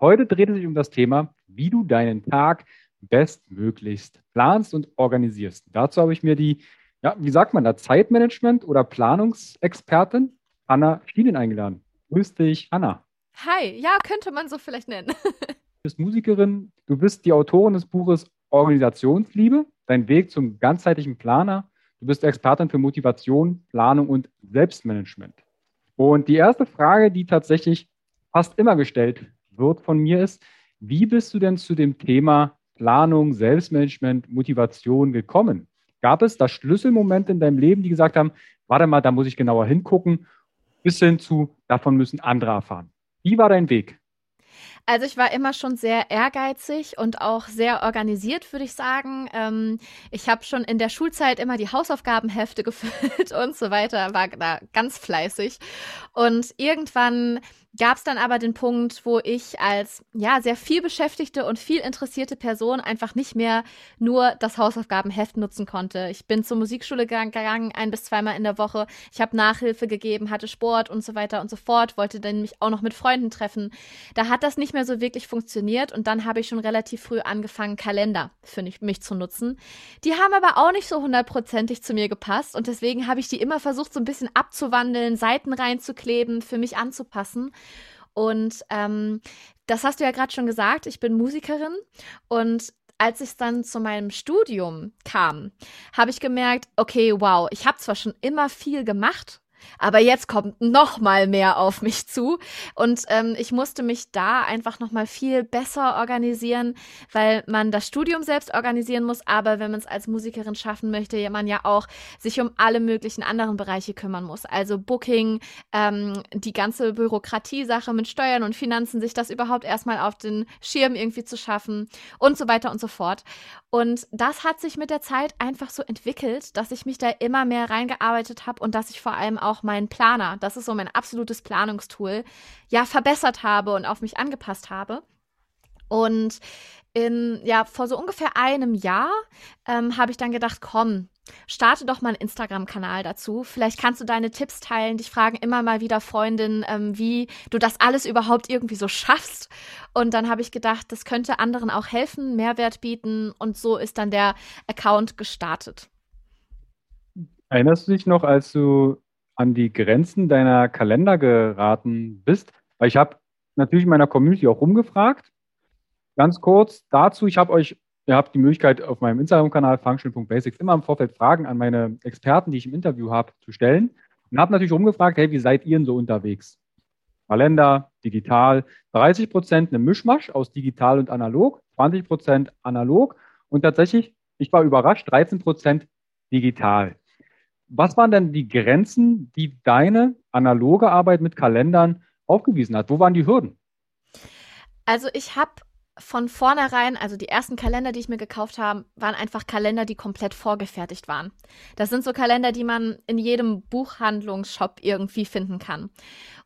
Heute dreht es sich um das Thema, wie du deinen Tag bestmöglichst planst und organisierst. Dazu habe ich mir die, ja, wie sagt man da, Zeitmanagement- oder Planungsexpertin Anna Stielen eingeladen. Grüß dich, Anna. Hi, ja, könnte man so vielleicht nennen. Du bist Musikerin, du bist die Autorin des Buches Organisationsliebe, dein Weg zum ganzheitlichen Planer. Du bist Expertin für Motivation, Planung und Selbstmanagement. Und die erste Frage, die tatsächlich fast immer gestellt wird von mir, ist, wie bist du denn zu dem Thema Planung, Selbstmanagement, Motivation gekommen? Gab es da Schlüsselmomente in deinem Leben, die gesagt haben, warte mal, da muss ich genauer hingucken, bis hin zu, davon müssen andere erfahren? Wie war dein Weg? Also ich war immer schon sehr ehrgeizig und auch sehr organisiert, würde ich sagen. Ähm, ich habe schon in der Schulzeit immer die Hausaufgabenhefte gefüllt und so weiter, war da ganz fleißig. Und irgendwann gab es dann aber den Punkt, wo ich als ja sehr viel beschäftigte und viel interessierte Person einfach nicht mehr nur das Hausaufgabenheft nutzen konnte. Ich bin zur Musikschule gegangen, ein bis zweimal in der Woche. Ich habe Nachhilfe gegeben, hatte Sport und so weiter und so fort, wollte dann mich auch noch mit Freunden treffen. Da hat das nicht mehr so wirklich funktioniert und dann habe ich schon relativ früh angefangen, Kalender für mich zu nutzen. Die haben aber auch nicht so hundertprozentig zu mir gepasst und deswegen habe ich die immer versucht, so ein bisschen abzuwandeln, Seiten reinzukleben, für mich anzupassen. Und ähm, das hast du ja gerade schon gesagt, ich bin Musikerin. Und als ich dann zu meinem Studium kam, habe ich gemerkt, okay, wow, ich habe zwar schon immer viel gemacht, aber jetzt kommt noch mal mehr auf mich zu und ähm, ich musste mich da einfach noch mal viel besser organisieren, weil man das Studium selbst organisieren muss, aber wenn man es als Musikerin schaffen möchte, man ja auch sich um alle möglichen anderen Bereiche kümmern muss. Also Booking, ähm, die ganze Bürokratie-Sache mit Steuern und Finanzen, sich das überhaupt erstmal auf den Schirm irgendwie zu schaffen und so weiter und so fort. Und das hat sich mit der Zeit einfach so entwickelt, dass ich mich da immer mehr reingearbeitet habe und dass ich vor allem auch meinen Planer, das ist so mein absolutes Planungstool, ja, verbessert habe und auf mich angepasst habe. Und in, ja, vor so ungefähr einem Jahr ähm, habe ich dann gedacht, komm, starte doch mal einen Instagram-Kanal dazu. Vielleicht kannst du deine Tipps teilen. Dich fragen immer mal wieder Freundinnen, ähm, wie du das alles überhaupt irgendwie so schaffst. Und dann habe ich gedacht, das könnte anderen auch helfen, Mehrwert bieten. Und so ist dann der Account gestartet. Erinnerst du dich noch, als du an die Grenzen deiner Kalender geraten bist? Weil ich habe natürlich in meiner Community auch rumgefragt. Ganz kurz dazu, ich habe euch Ihr habt die Möglichkeit, auf meinem Instagram-Kanal functional.basics immer im Vorfeld Fragen an meine Experten, die ich im Interview habe, zu stellen. Und habe natürlich rumgefragt, hey, wie seid ihr denn so unterwegs? Kalender, digital, 30 Prozent eine Mischmasch aus digital und analog, 20 Prozent analog und tatsächlich, ich war überrascht, 13 Prozent digital. Was waren denn die Grenzen, die deine analoge Arbeit mit Kalendern aufgewiesen hat? Wo waren die Hürden? Also ich habe von vornherein, also die ersten Kalender, die ich mir gekauft habe, waren einfach Kalender, die komplett vorgefertigt waren. Das sind so Kalender, die man in jedem Buchhandlungsshop irgendwie finden kann.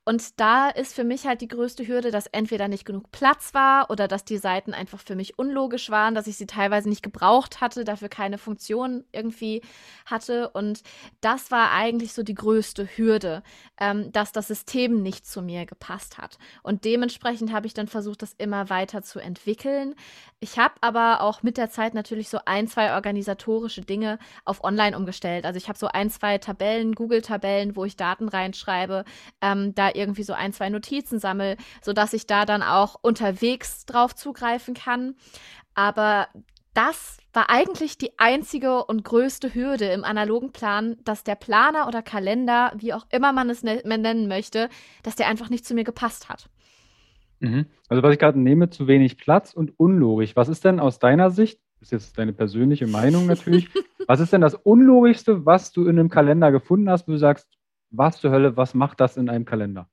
Und da ist für mich halt die größte Hürde, dass entweder nicht genug Platz war oder dass die Seiten einfach für mich unlogisch waren, dass ich sie teilweise nicht gebraucht hatte, dafür keine Funktion irgendwie hatte. Und das war eigentlich so die größte Hürde, ähm, dass das System nicht zu mir gepasst hat. Und dementsprechend habe ich dann versucht, das immer weiter zu entwickeln. Ich habe aber auch mit der Zeit natürlich so ein, zwei organisatorische Dinge auf Online umgestellt. Also ich habe so ein, zwei Tabellen, Google-Tabellen, wo ich Daten reinschreibe, ähm, da irgendwie so ein, zwei Notizen sammle, sodass ich da dann auch unterwegs drauf zugreifen kann. Aber das war eigentlich die einzige und größte Hürde im analogen Plan, dass der Planer oder Kalender, wie auch immer man es ne nennen möchte, dass der einfach nicht zu mir gepasst hat. Mhm. Also was ich gerade nehme, zu wenig Platz und unlogisch. Was ist denn aus deiner Sicht, das ist jetzt deine persönliche Meinung natürlich, was ist denn das Unlogischste, was du in einem Kalender gefunden hast, wo du sagst, was zur Hölle, was macht das in einem Kalender?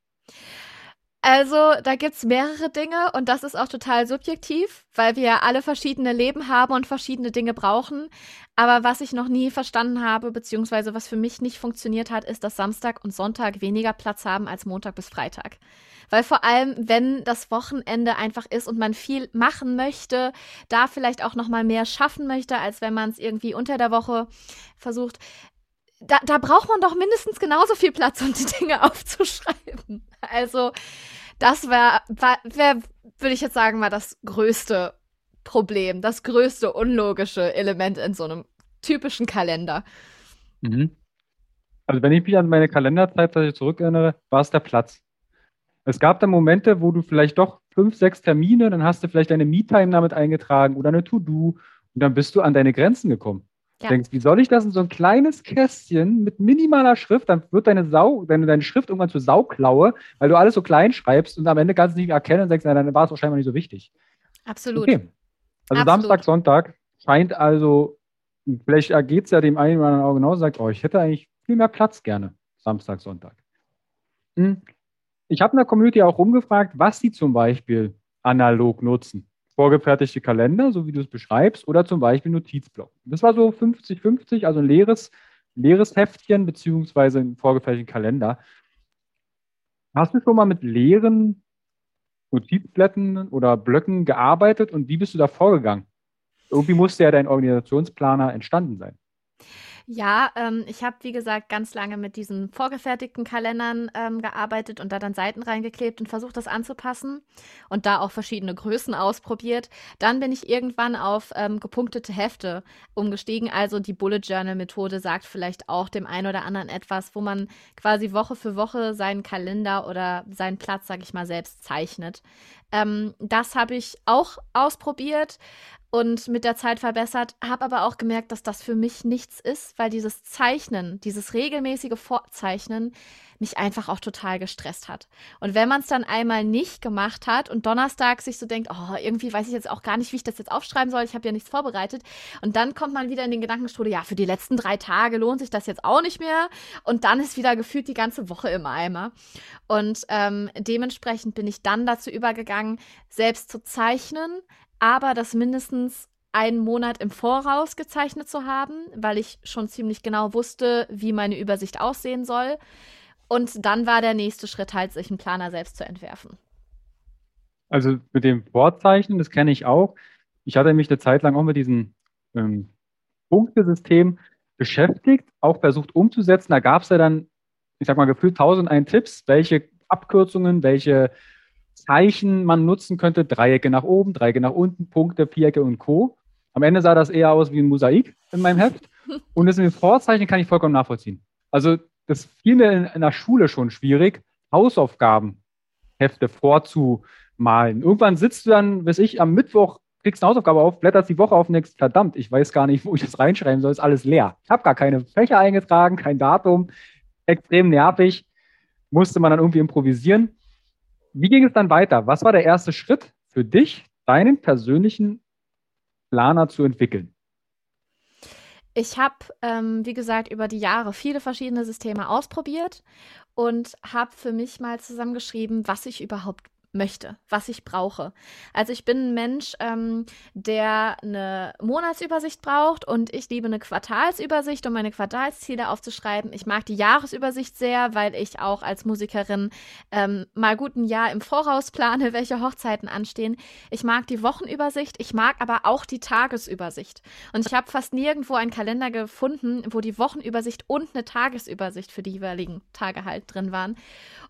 Also, da gibt es mehrere Dinge und das ist auch total subjektiv, weil wir alle verschiedene Leben haben und verschiedene Dinge brauchen. Aber was ich noch nie verstanden habe, beziehungsweise was für mich nicht funktioniert hat, ist, dass Samstag und Sonntag weniger Platz haben als Montag bis Freitag. Weil vor allem, wenn das Wochenende einfach ist und man viel machen möchte, da vielleicht auch noch mal mehr schaffen möchte, als wenn man es irgendwie unter der Woche versucht, da, da braucht man doch mindestens genauso viel Platz, um die Dinge aufzuschreiben. Also, das wäre, wär, würde ich jetzt sagen, war das größte Problem, das größte unlogische Element in so einem typischen Kalender. Mhm. Also, wenn ich mich an meine Kalenderzeit zurückerinnere, war es der Platz. Es gab da Momente, wo du vielleicht doch fünf, sechs Termine, dann hast du vielleicht deine Me-Time damit eingetragen oder eine To-Do und dann bist du an deine Grenzen gekommen. Ja. Denkst, wie soll ich das in so ein kleines Kästchen mit minimaler Schrift, dann wird deine Sau, deine, deine Schrift irgendwann zur Sauklaue, weil du alles so klein schreibst und am Ende kannst du es nicht erkennen und denkst, na, dann war es wahrscheinlich nicht so wichtig. Absolut. Okay. Also Absolut. Samstag, Sonntag scheint also, vielleicht geht es ja dem einen oder anderen auch genauso, sagt, oh, ich hätte eigentlich viel mehr Platz gerne, Samstag, Sonntag. Hm. Ich habe in der Community auch rumgefragt, was sie zum Beispiel analog nutzen vorgefertigte Kalender, so wie du es beschreibst, oder zum Beispiel Notizblock. Das war so 50-50, also ein leeres, leeres Heftchen beziehungsweise ein vorgefertigten Kalender. Hast du schon mal mit leeren Notizblättern oder Blöcken gearbeitet und wie bist du da vorgegangen? Irgendwie musste ja dein Organisationsplaner entstanden sein. Ja, ähm, ich habe, wie gesagt, ganz lange mit diesen vorgefertigten Kalendern ähm, gearbeitet und da dann Seiten reingeklebt und versucht, das anzupassen und da auch verschiedene Größen ausprobiert. Dann bin ich irgendwann auf ähm, gepunktete Hefte umgestiegen. Also die Bullet Journal Methode sagt vielleicht auch dem einen oder anderen etwas, wo man quasi Woche für Woche seinen Kalender oder seinen Platz, sag ich mal, selbst zeichnet. Ähm, das habe ich auch ausprobiert und mit der Zeit verbessert, habe aber auch gemerkt, dass das für mich nichts ist, weil dieses Zeichnen, dieses regelmäßige Vorzeichnen mich einfach auch total gestresst hat. Und wenn man es dann einmal nicht gemacht hat und Donnerstag sich so denkt, oh, irgendwie weiß ich jetzt auch gar nicht, wie ich das jetzt aufschreiben soll, ich habe ja nichts vorbereitet. Und dann kommt man wieder in den Gedankenstrudel, ja, für die letzten drei Tage lohnt sich das jetzt auch nicht mehr. Und dann ist wieder gefühlt die ganze Woche im Eimer. Und ähm, dementsprechend bin ich dann dazu übergegangen, selbst zu zeichnen, aber das mindestens einen Monat im Voraus gezeichnet zu haben, weil ich schon ziemlich genau wusste, wie meine Übersicht aussehen soll. Und dann war der nächste Schritt halt, sich einen Planer selbst zu entwerfen. Also mit dem Vorzeichnen, das kenne ich auch. Ich hatte mich eine Zeit lang auch mit diesem ähm, Punktesystem beschäftigt, auch versucht umzusetzen. Da gab es ja dann, ich sag mal, gefühlt 1001 Tipps, welche Abkürzungen, welche Zeichen man nutzen könnte. Dreiecke nach oben, Dreiecke nach unten, Punkte, Vierecke und Co. Am Ende sah das eher aus wie ein Mosaik in meinem Heft. Und das mit dem Vorzeichnen kann ich vollkommen nachvollziehen. Also das fiel mir in, der Schule schon schwierig, Hausaufgabenhefte vorzumalen. Irgendwann sitzt du dann, weiß ich, am Mittwoch kriegst eine Hausaufgabe auf, blätterst die Woche auf und verdammt, ich weiß gar nicht, wo ich das reinschreiben soll, ist alles leer. Ich habe gar keine Fächer eingetragen, kein Datum, extrem nervig, musste man dann irgendwie improvisieren. Wie ging es dann weiter? Was war der erste Schritt für dich, deinen persönlichen Planer zu entwickeln? Ich habe, ähm, wie gesagt, über die Jahre viele verschiedene Systeme ausprobiert und habe für mich mal zusammengeschrieben, was ich überhaupt möchte, was ich brauche. Also ich bin ein Mensch, ähm, der eine Monatsübersicht braucht und ich liebe eine Quartalsübersicht, um meine Quartalsziele aufzuschreiben. Ich mag die Jahresübersicht sehr, weil ich auch als Musikerin ähm, mal gut ein Jahr im Voraus plane, welche Hochzeiten anstehen. Ich mag die Wochenübersicht, ich mag aber auch die Tagesübersicht. Und ich habe fast nirgendwo einen Kalender gefunden, wo die Wochenübersicht und eine Tagesübersicht für die jeweiligen Tage halt drin waren.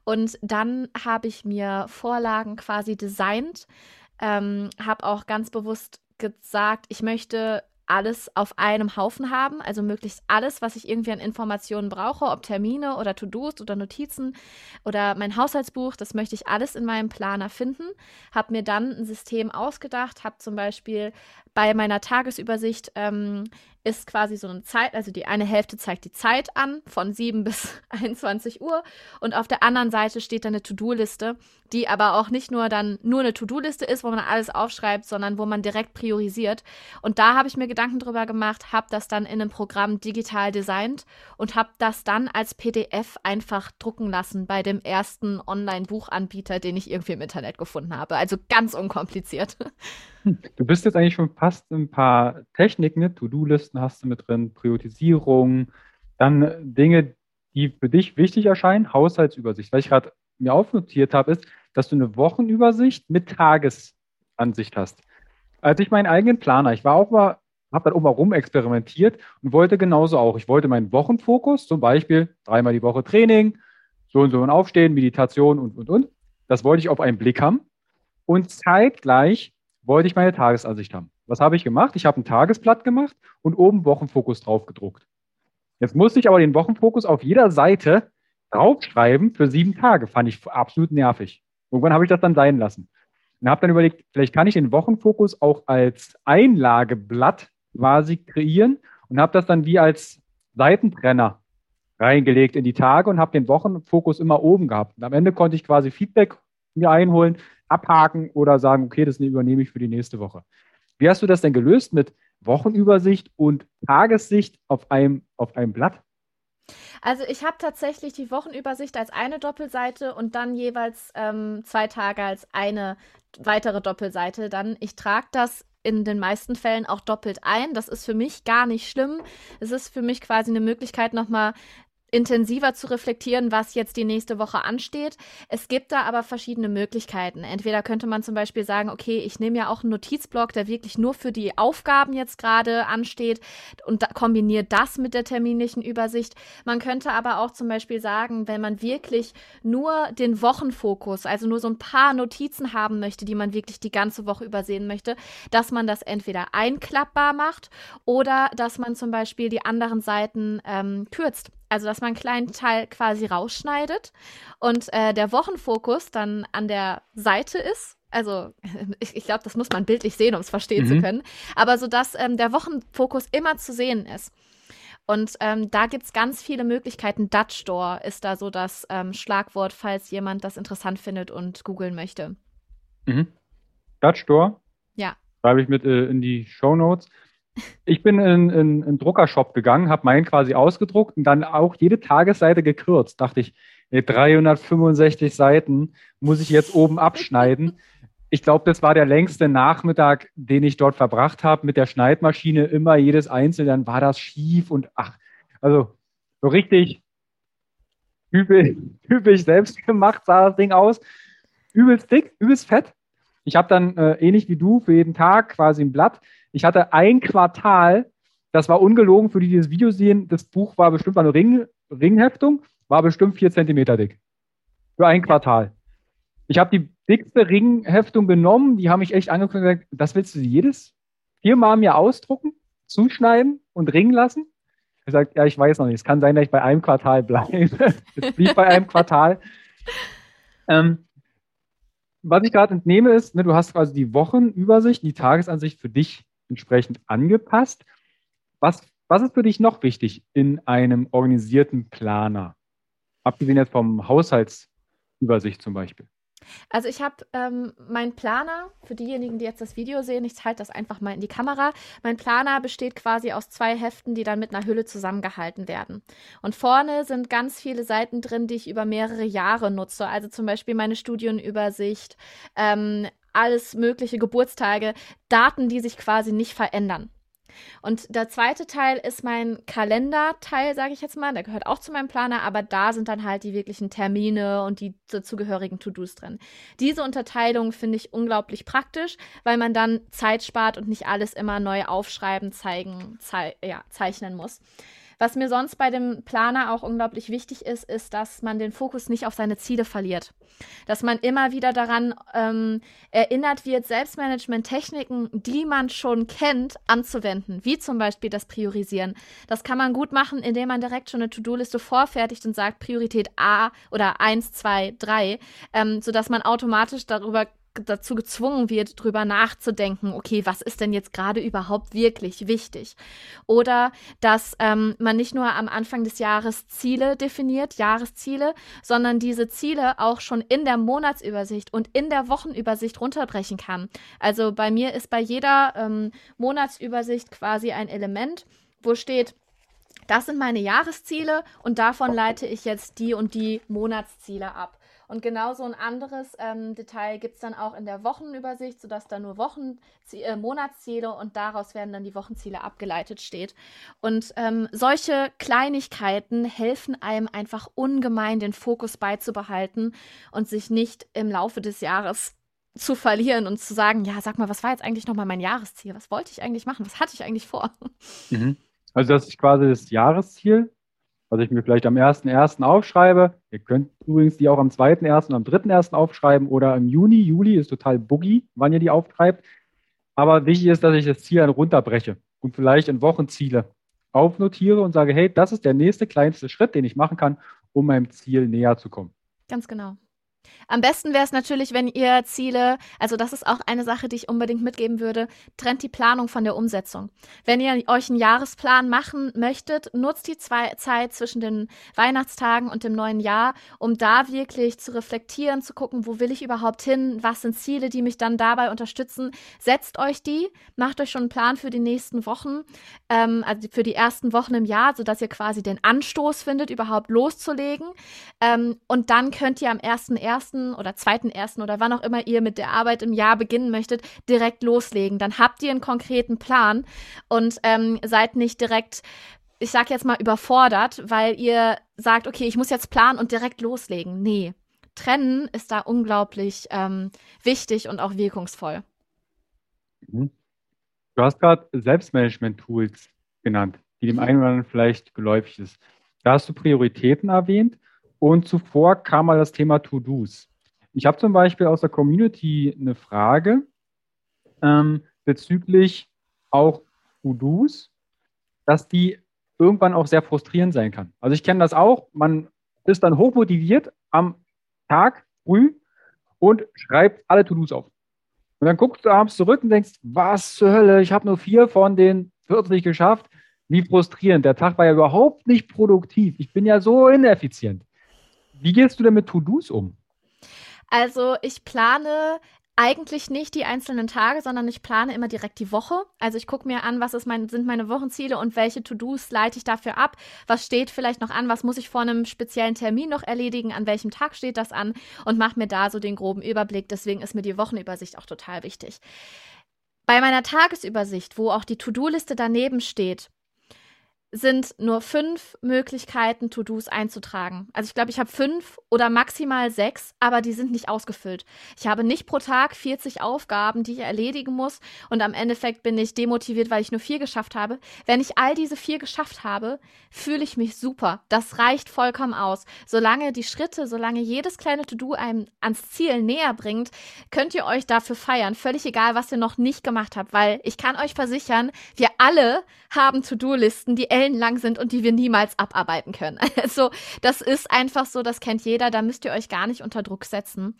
Und dann habe ich mir Vorlagen quasi designt, ähm, habe auch ganz bewusst gesagt, ich möchte alles auf einem Haufen haben, also möglichst alles, was ich irgendwie an Informationen brauche, ob Termine oder To-Dos oder Notizen oder mein Haushaltsbuch, das möchte ich alles in meinem Planer finden. Habe mir dann ein System ausgedacht, habe zum Beispiel bei meiner Tagesübersicht ähm, ist quasi so eine Zeit, also die eine Hälfte zeigt die Zeit an, von 7 bis 21 Uhr. Und auf der anderen Seite steht dann eine To-Do-Liste, die aber auch nicht nur dann nur eine To-Do-Liste ist, wo man alles aufschreibt, sondern wo man direkt priorisiert. Und da habe ich mir Gedanken drüber gemacht, habe das dann in einem Programm digital designt und habe das dann als PDF einfach drucken lassen bei dem ersten Online-Buchanbieter, den ich irgendwie im Internet gefunden habe. Also ganz unkompliziert. Du bist jetzt eigentlich schon fast ein paar Techniken, ne? To-Do-Listen hast du mit drin, Priorisierung, dann Dinge, die für dich wichtig erscheinen, Haushaltsübersicht. Was ich gerade mir aufnotiert habe, ist, dass du eine Wochenübersicht mit Tagesansicht hast. Als ich meinen eigenen Planer, ich war auch mal, habe dann auch mal rum experimentiert und wollte genauso auch. Ich wollte meinen Wochenfokus, zum Beispiel dreimal die Woche Training, so und so und Aufstehen, Meditation und, und, und. Das wollte ich auf einen Blick haben. Und zeitgleich wollte ich meine Tagesansicht haben. Was habe ich gemacht? Ich habe ein Tagesblatt gemacht und oben Wochenfokus drauf gedruckt. Jetzt musste ich aber den Wochenfokus auf jeder Seite draufschreiben für sieben Tage. Fand ich absolut nervig. Irgendwann habe ich das dann sein lassen. Und habe dann überlegt, vielleicht kann ich den Wochenfokus auch als Einlageblatt quasi kreieren und habe das dann wie als Seitentrenner reingelegt in die Tage und habe den Wochenfokus immer oben gehabt. Und am Ende konnte ich quasi Feedback mir einholen, abhaken oder sagen, okay, das übernehme ich für die nächste Woche. Wie hast du das denn gelöst mit Wochenübersicht und Tagessicht auf einem, auf einem Blatt? Also ich habe tatsächlich die Wochenübersicht als eine Doppelseite und dann jeweils ähm, zwei Tage als eine weitere Doppelseite. Dann ich trage das in den meisten Fällen auch doppelt ein. Das ist für mich gar nicht schlimm. Es ist für mich quasi eine Möglichkeit, nochmal intensiver zu reflektieren, was jetzt die nächste Woche ansteht. Es gibt da aber verschiedene Möglichkeiten. Entweder könnte man zum Beispiel sagen, okay, ich nehme ja auch einen Notizblock, der wirklich nur für die Aufgaben jetzt gerade ansteht und da kombiniert das mit der terminlichen Übersicht. Man könnte aber auch zum Beispiel sagen, wenn man wirklich nur den Wochenfokus, also nur so ein paar Notizen haben möchte, die man wirklich die ganze Woche übersehen möchte, dass man das entweder einklappbar macht oder dass man zum Beispiel die anderen Seiten ähm, kürzt. Also, dass man einen kleinen Teil quasi rausschneidet und äh, der Wochenfokus dann an der Seite ist. Also, ich, ich glaube, das muss man bildlich sehen, um es verstehen mhm. zu können. Aber so, dass ähm, der Wochenfokus immer zu sehen ist. Und ähm, da gibt es ganz viele Möglichkeiten. Dutch Store ist da so das ähm, Schlagwort, falls jemand das interessant findet und googeln möchte. Mhm. Dutch Store? Ja. Schreibe ich mit äh, in die Show Notes. Ich bin in, in, in einen Druckershop gegangen, habe meinen quasi ausgedruckt und dann auch jede Tagesseite gekürzt. Dachte ich, ey, 365 Seiten muss ich jetzt oben abschneiden. Ich glaube, das war der längste Nachmittag, den ich dort verbracht habe mit der Schneidmaschine. Immer jedes Einzelne, dann war das schief und ach, also so richtig typisch, typisch selbst gemacht sah das Ding aus. Übelst dick, übelst fett. Ich habe dann äh, ähnlich wie du für jeden Tag quasi ein Blatt ich hatte ein Quartal, das war ungelogen, für die, die das Video sehen, das Buch war bestimmt eine Ring, Ringheftung, war bestimmt vier Zentimeter dick. Für ein Quartal. Ich habe die dickste Ringheftung genommen, die haben mich echt angeguckt und gesagt, das willst du jedes viermal mir ausdrucken, zuschneiden und ringen lassen? Ich sage, ja, ich weiß noch nicht. Es kann sein, dass ich bei einem Quartal bleibe. es blieb bei einem Quartal. Ähm, was ich gerade entnehme ist, ne, du hast quasi die Wochenübersicht, die Tagesansicht für dich entsprechend angepasst. Was, was ist für dich noch wichtig in einem organisierten Planer? Abgesehen jetzt vom Haushaltsübersicht zum Beispiel. Also ich habe ähm, meinen Planer, für diejenigen, die jetzt das Video sehen, ich halte das einfach mal in die Kamera. Mein Planer besteht quasi aus zwei Heften, die dann mit einer Hülle zusammengehalten werden. Und vorne sind ganz viele Seiten drin, die ich über mehrere Jahre nutze. Also zum Beispiel meine Studienübersicht, ähm, alles mögliche Geburtstage, Daten, die sich quasi nicht verändern. Und der zweite Teil ist mein Kalenderteil, sage ich jetzt mal. Der gehört auch zu meinem Planer, aber da sind dann halt die wirklichen Termine und die dazugehörigen To-Dos drin. Diese Unterteilung finde ich unglaublich praktisch, weil man dann Zeit spart und nicht alles immer neu aufschreiben, zeigen, zei ja, zeichnen muss. Was mir sonst bei dem Planer auch unglaublich wichtig ist, ist, dass man den Fokus nicht auf seine Ziele verliert. Dass man immer wieder daran ähm, erinnert wird, Selbstmanagement-Techniken, die man schon kennt, anzuwenden, wie zum Beispiel das Priorisieren. Das kann man gut machen, indem man direkt schon eine To-Do-Liste vorfertigt und sagt Priorität A oder 1, 2, 3, ähm, sodass man automatisch darüber dazu gezwungen wird, drüber nachzudenken, okay, was ist denn jetzt gerade überhaupt wirklich wichtig? Oder dass ähm, man nicht nur am Anfang des Jahres Ziele definiert, Jahresziele, sondern diese Ziele auch schon in der Monatsübersicht und in der Wochenübersicht runterbrechen kann. Also bei mir ist bei jeder ähm, Monatsübersicht quasi ein Element, wo steht, das sind meine Jahresziele und davon leite ich jetzt die und die Monatsziele ab. Und genauso ein anderes ähm, Detail gibt es dann auch in der Wochenübersicht, sodass da nur Wochen, äh, Monatsziele und daraus werden dann die Wochenziele abgeleitet steht. Und ähm, solche Kleinigkeiten helfen einem einfach ungemein, den Fokus beizubehalten und sich nicht im Laufe des Jahres zu verlieren und zu sagen, ja, sag mal, was war jetzt eigentlich nochmal mein Jahresziel? Was wollte ich eigentlich machen? Was hatte ich eigentlich vor? Mhm. Also das ist quasi das Jahresziel was ich mir vielleicht am 1.1. aufschreibe. Ihr könnt übrigens die auch am 2.1. und am 3.1. aufschreiben oder im Juni. Juli ist total boogie, wann ihr die auftreibt. Aber wichtig ist, dass ich das Ziel dann runterbreche und vielleicht in Wochenziele aufnotiere und sage, hey, das ist der nächste kleinste Schritt, den ich machen kann, um meinem Ziel näher zu kommen. Ganz genau. Am besten wäre es natürlich, wenn ihr Ziele, also das ist auch eine Sache, die ich unbedingt mitgeben würde, trennt die Planung von der Umsetzung. Wenn ihr euch einen Jahresplan machen möchtet, nutzt die zwei Zeit zwischen den Weihnachtstagen und dem neuen Jahr, um da wirklich zu reflektieren, zu gucken, wo will ich überhaupt hin, was sind Ziele, die mich dann dabei unterstützen. Setzt euch die, macht euch schon einen Plan für die nächsten Wochen, ähm, also für die ersten Wochen im Jahr, sodass ihr quasi den Anstoß findet, überhaupt loszulegen. Ähm, und dann könnt ihr am 1.1 ersten oder zweiten ersten oder wann auch immer ihr mit der Arbeit im Jahr beginnen möchtet, direkt loslegen. Dann habt ihr einen konkreten Plan und ähm, seid nicht direkt ich sag jetzt mal überfordert, weil ihr sagt, okay, ich muss jetzt planen und direkt loslegen. Nee. Trennen ist da unglaublich ähm, wichtig und auch wirkungsvoll. Mhm. Du hast gerade Selbstmanagement-Tools genannt, die dem mhm. einen oder anderen vielleicht geläufig ist. Da hast du Prioritäten erwähnt. Und zuvor kam mal das Thema To-Dos. Ich habe zum Beispiel aus der Community eine Frage ähm, bezüglich auch To-Dos, dass die irgendwann auch sehr frustrierend sein kann. Also ich kenne das auch. Man ist dann hochmotiviert am Tag früh und schreibt alle To-Dos auf. Und dann guckst du abends zurück und denkst, was zur Hölle, ich habe nur vier von den 40 geschafft. Wie frustrierend. Der Tag war ja überhaupt nicht produktiv. Ich bin ja so ineffizient. Wie gehst du denn mit To-Dos um? Also ich plane eigentlich nicht die einzelnen Tage, sondern ich plane immer direkt die Woche. Also ich gucke mir an, was mein, sind meine Wochenziele und welche To-Dos leite ich dafür ab. Was steht vielleicht noch an, was muss ich vor einem speziellen Termin noch erledigen, an welchem Tag steht das an und mache mir da so den groben Überblick. Deswegen ist mir die Wochenübersicht auch total wichtig. Bei meiner Tagesübersicht, wo auch die To-Do-Liste daneben steht, sind nur fünf Möglichkeiten, To-Dos einzutragen. Also ich glaube, ich habe fünf oder maximal sechs, aber die sind nicht ausgefüllt. Ich habe nicht pro Tag 40 Aufgaben, die ich erledigen muss und am Endeffekt bin ich demotiviert, weil ich nur vier geschafft habe. Wenn ich all diese vier geschafft habe, fühle ich mich super. Das reicht vollkommen aus. Solange die Schritte, solange jedes kleine To-Do einem ans Ziel näher bringt, könnt ihr euch dafür feiern. Völlig egal, was ihr noch nicht gemacht habt, weil ich kann euch versichern, wir alle haben To-Do-Listen, die ellenlang sind und die wir niemals abarbeiten können. Also das ist einfach so, das kennt jeder, da müsst ihr euch gar nicht unter Druck setzen.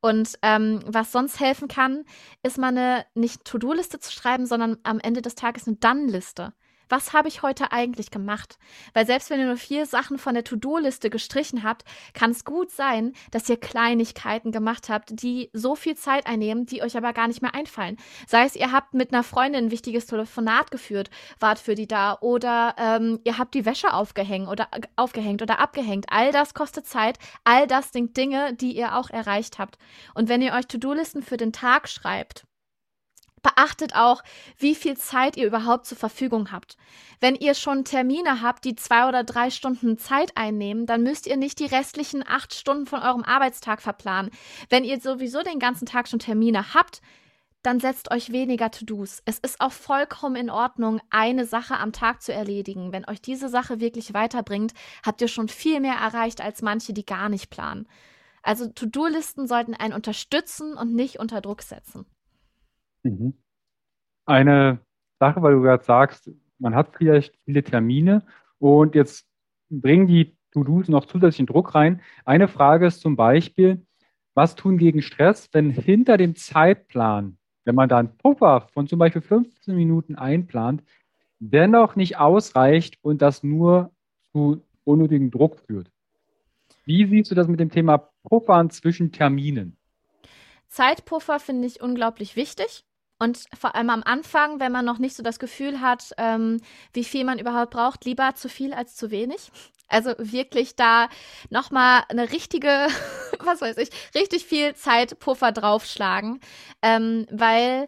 Und ähm, was sonst helfen kann, ist mal eine nicht To-Do-Liste zu schreiben, sondern am Ende des Tages eine Dann-Liste. Was habe ich heute eigentlich gemacht? Weil selbst wenn ihr nur vier Sachen von der To-Do-Liste gestrichen habt, kann es gut sein, dass ihr Kleinigkeiten gemacht habt, die so viel Zeit einnehmen, die euch aber gar nicht mehr einfallen. Sei es, ihr habt mit einer Freundin ein wichtiges Telefonat geführt, wart für die da, oder ähm, ihr habt die Wäsche aufgehängt oder, äh, aufgehängt oder abgehängt. All das kostet Zeit, all das sind Dinge, die ihr auch erreicht habt. Und wenn ihr euch To-Do-Listen für den Tag schreibt, beachtet auch, wie viel Zeit ihr überhaupt zur Verfügung habt. Wenn ihr schon Termine habt, die zwei oder drei Stunden Zeit einnehmen, dann müsst ihr nicht die restlichen acht Stunden von eurem Arbeitstag verplanen. Wenn ihr sowieso den ganzen Tag schon Termine habt, dann setzt euch weniger To-Dos. Es ist auch vollkommen in Ordnung, eine Sache am Tag zu erledigen. Wenn euch diese Sache wirklich weiterbringt, habt ihr schon viel mehr erreicht als manche, die gar nicht planen. Also To-Do-Listen sollten einen unterstützen und nicht unter Druck setzen. Mhm. Eine Sache, weil du gerade sagst, man hat vielleicht viele Termine und jetzt bringen die To-Dos noch zusätzlichen Druck rein. Eine Frage ist zum Beispiel, was tun gegen Stress, wenn hinter dem Zeitplan, wenn man da einen Puffer von zum Beispiel 15 Minuten einplant, dennoch nicht ausreicht und das nur zu unnötigen Druck führt? Wie siehst du das mit dem Thema Puffern zwischen Terminen? Zeitpuffer finde ich unglaublich wichtig. Und vor allem am Anfang, wenn man noch nicht so das Gefühl hat, ähm, wie viel man überhaupt braucht, lieber zu viel als zu wenig. Also wirklich da nochmal eine richtige, was weiß ich, richtig viel Zeitpuffer draufschlagen, ähm, weil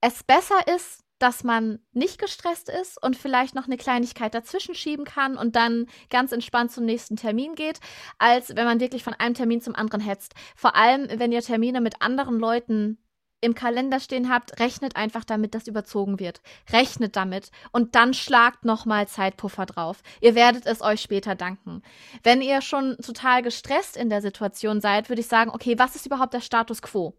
es besser ist, dass man nicht gestresst ist und vielleicht noch eine Kleinigkeit dazwischen schieben kann und dann ganz entspannt zum nächsten Termin geht, als wenn man wirklich von einem Termin zum anderen hetzt. Vor allem, wenn ihr Termine mit anderen Leuten im Kalender stehen habt, rechnet einfach damit, dass überzogen wird. Rechnet damit und dann schlagt nochmal Zeitpuffer drauf. Ihr werdet es euch später danken. Wenn ihr schon total gestresst in der Situation seid, würde ich sagen, okay, was ist überhaupt der Status quo?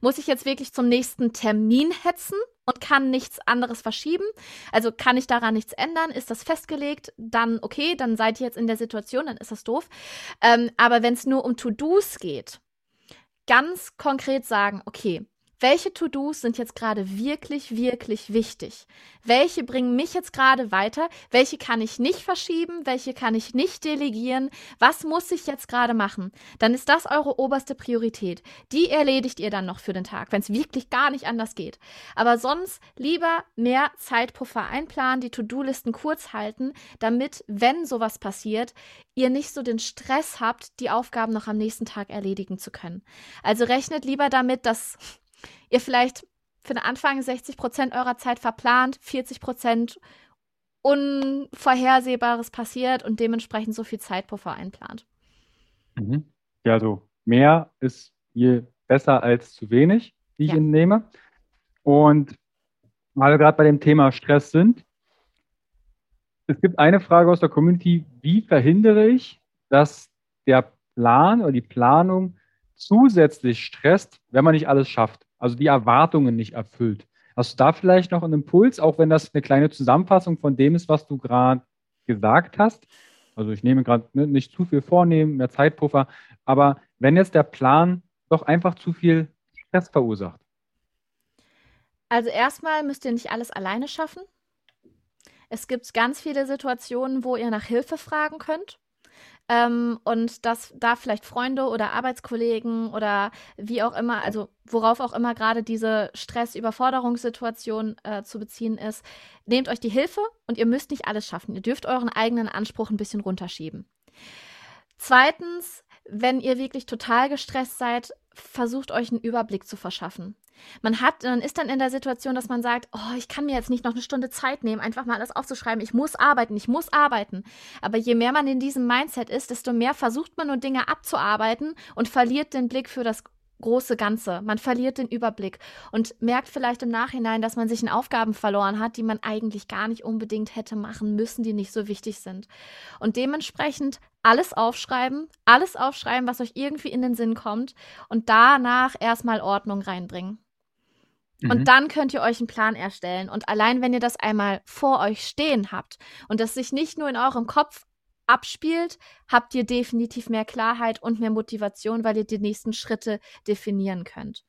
Muss ich jetzt wirklich zum nächsten Termin hetzen und kann nichts anderes verschieben? Also kann ich daran nichts ändern? Ist das festgelegt? Dann okay, dann seid ihr jetzt in der Situation, dann ist das doof. Ähm, aber wenn es nur um To-Dos geht, ganz konkret sagen, okay, welche To-Dos sind jetzt gerade wirklich, wirklich wichtig? Welche bringen mich jetzt gerade weiter? Welche kann ich nicht verschieben? Welche kann ich nicht delegieren? Was muss ich jetzt gerade machen? Dann ist das eure oberste Priorität. Die erledigt ihr dann noch für den Tag, wenn es wirklich gar nicht anders geht. Aber sonst lieber mehr Zeitpuffer einplanen, die To-Do-Listen kurz halten, damit, wenn sowas passiert, ihr nicht so den Stress habt, die Aufgaben noch am nächsten Tag erledigen zu können. Also rechnet lieber damit, dass ihr vielleicht für den Anfang 60 Prozent eurer Zeit verplant, 40 Prozent Unvorhersehbares passiert und dementsprechend so viel Zeitpuffer einplant. Mhm. Ja, also mehr ist je besser als zu wenig, wie ich ja. entnehme. Und weil wir gerade bei dem Thema Stress sind, es gibt eine Frage aus der Community, wie verhindere ich, dass der Plan oder die Planung zusätzlich stresst, wenn man nicht alles schafft? Also die Erwartungen nicht erfüllt. Hast du da vielleicht noch einen Impuls, auch wenn das eine kleine Zusammenfassung von dem ist, was du gerade gesagt hast? Also ich nehme gerade ne, nicht zu viel vornehmen, mehr Zeitpuffer, aber wenn jetzt der Plan doch einfach zu viel Stress verursacht. Also erstmal müsst ihr nicht alles alleine schaffen. Es gibt ganz viele Situationen, wo ihr nach Hilfe fragen könnt. Ähm, und dass da vielleicht Freunde oder Arbeitskollegen oder wie auch immer, also worauf auch immer gerade diese Stress-Überforderungssituation äh, zu beziehen ist, nehmt euch die Hilfe und ihr müsst nicht alles schaffen. Ihr dürft euren eigenen Anspruch ein bisschen runterschieben. Zweitens, wenn ihr wirklich total gestresst seid, versucht euch einen Überblick zu verschaffen. Man hat, man ist dann in der Situation, dass man sagt, oh, ich kann mir jetzt nicht noch eine Stunde Zeit nehmen, einfach mal alles aufzuschreiben. Ich muss arbeiten, ich muss arbeiten. Aber je mehr man in diesem Mindset ist, desto mehr versucht man nur Dinge abzuarbeiten und verliert den Blick für das große Ganze. Man verliert den Überblick und merkt vielleicht im Nachhinein, dass man sich in Aufgaben verloren hat, die man eigentlich gar nicht unbedingt hätte machen müssen, die nicht so wichtig sind. Und dementsprechend alles aufschreiben, alles aufschreiben, was euch irgendwie in den Sinn kommt und danach erstmal Ordnung reinbringen. Und mhm. dann könnt ihr euch einen Plan erstellen. Und allein, wenn ihr das einmal vor euch stehen habt und das sich nicht nur in eurem Kopf abspielt, habt ihr definitiv mehr Klarheit und mehr Motivation, weil ihr die nächsten Schritte definieren könnt.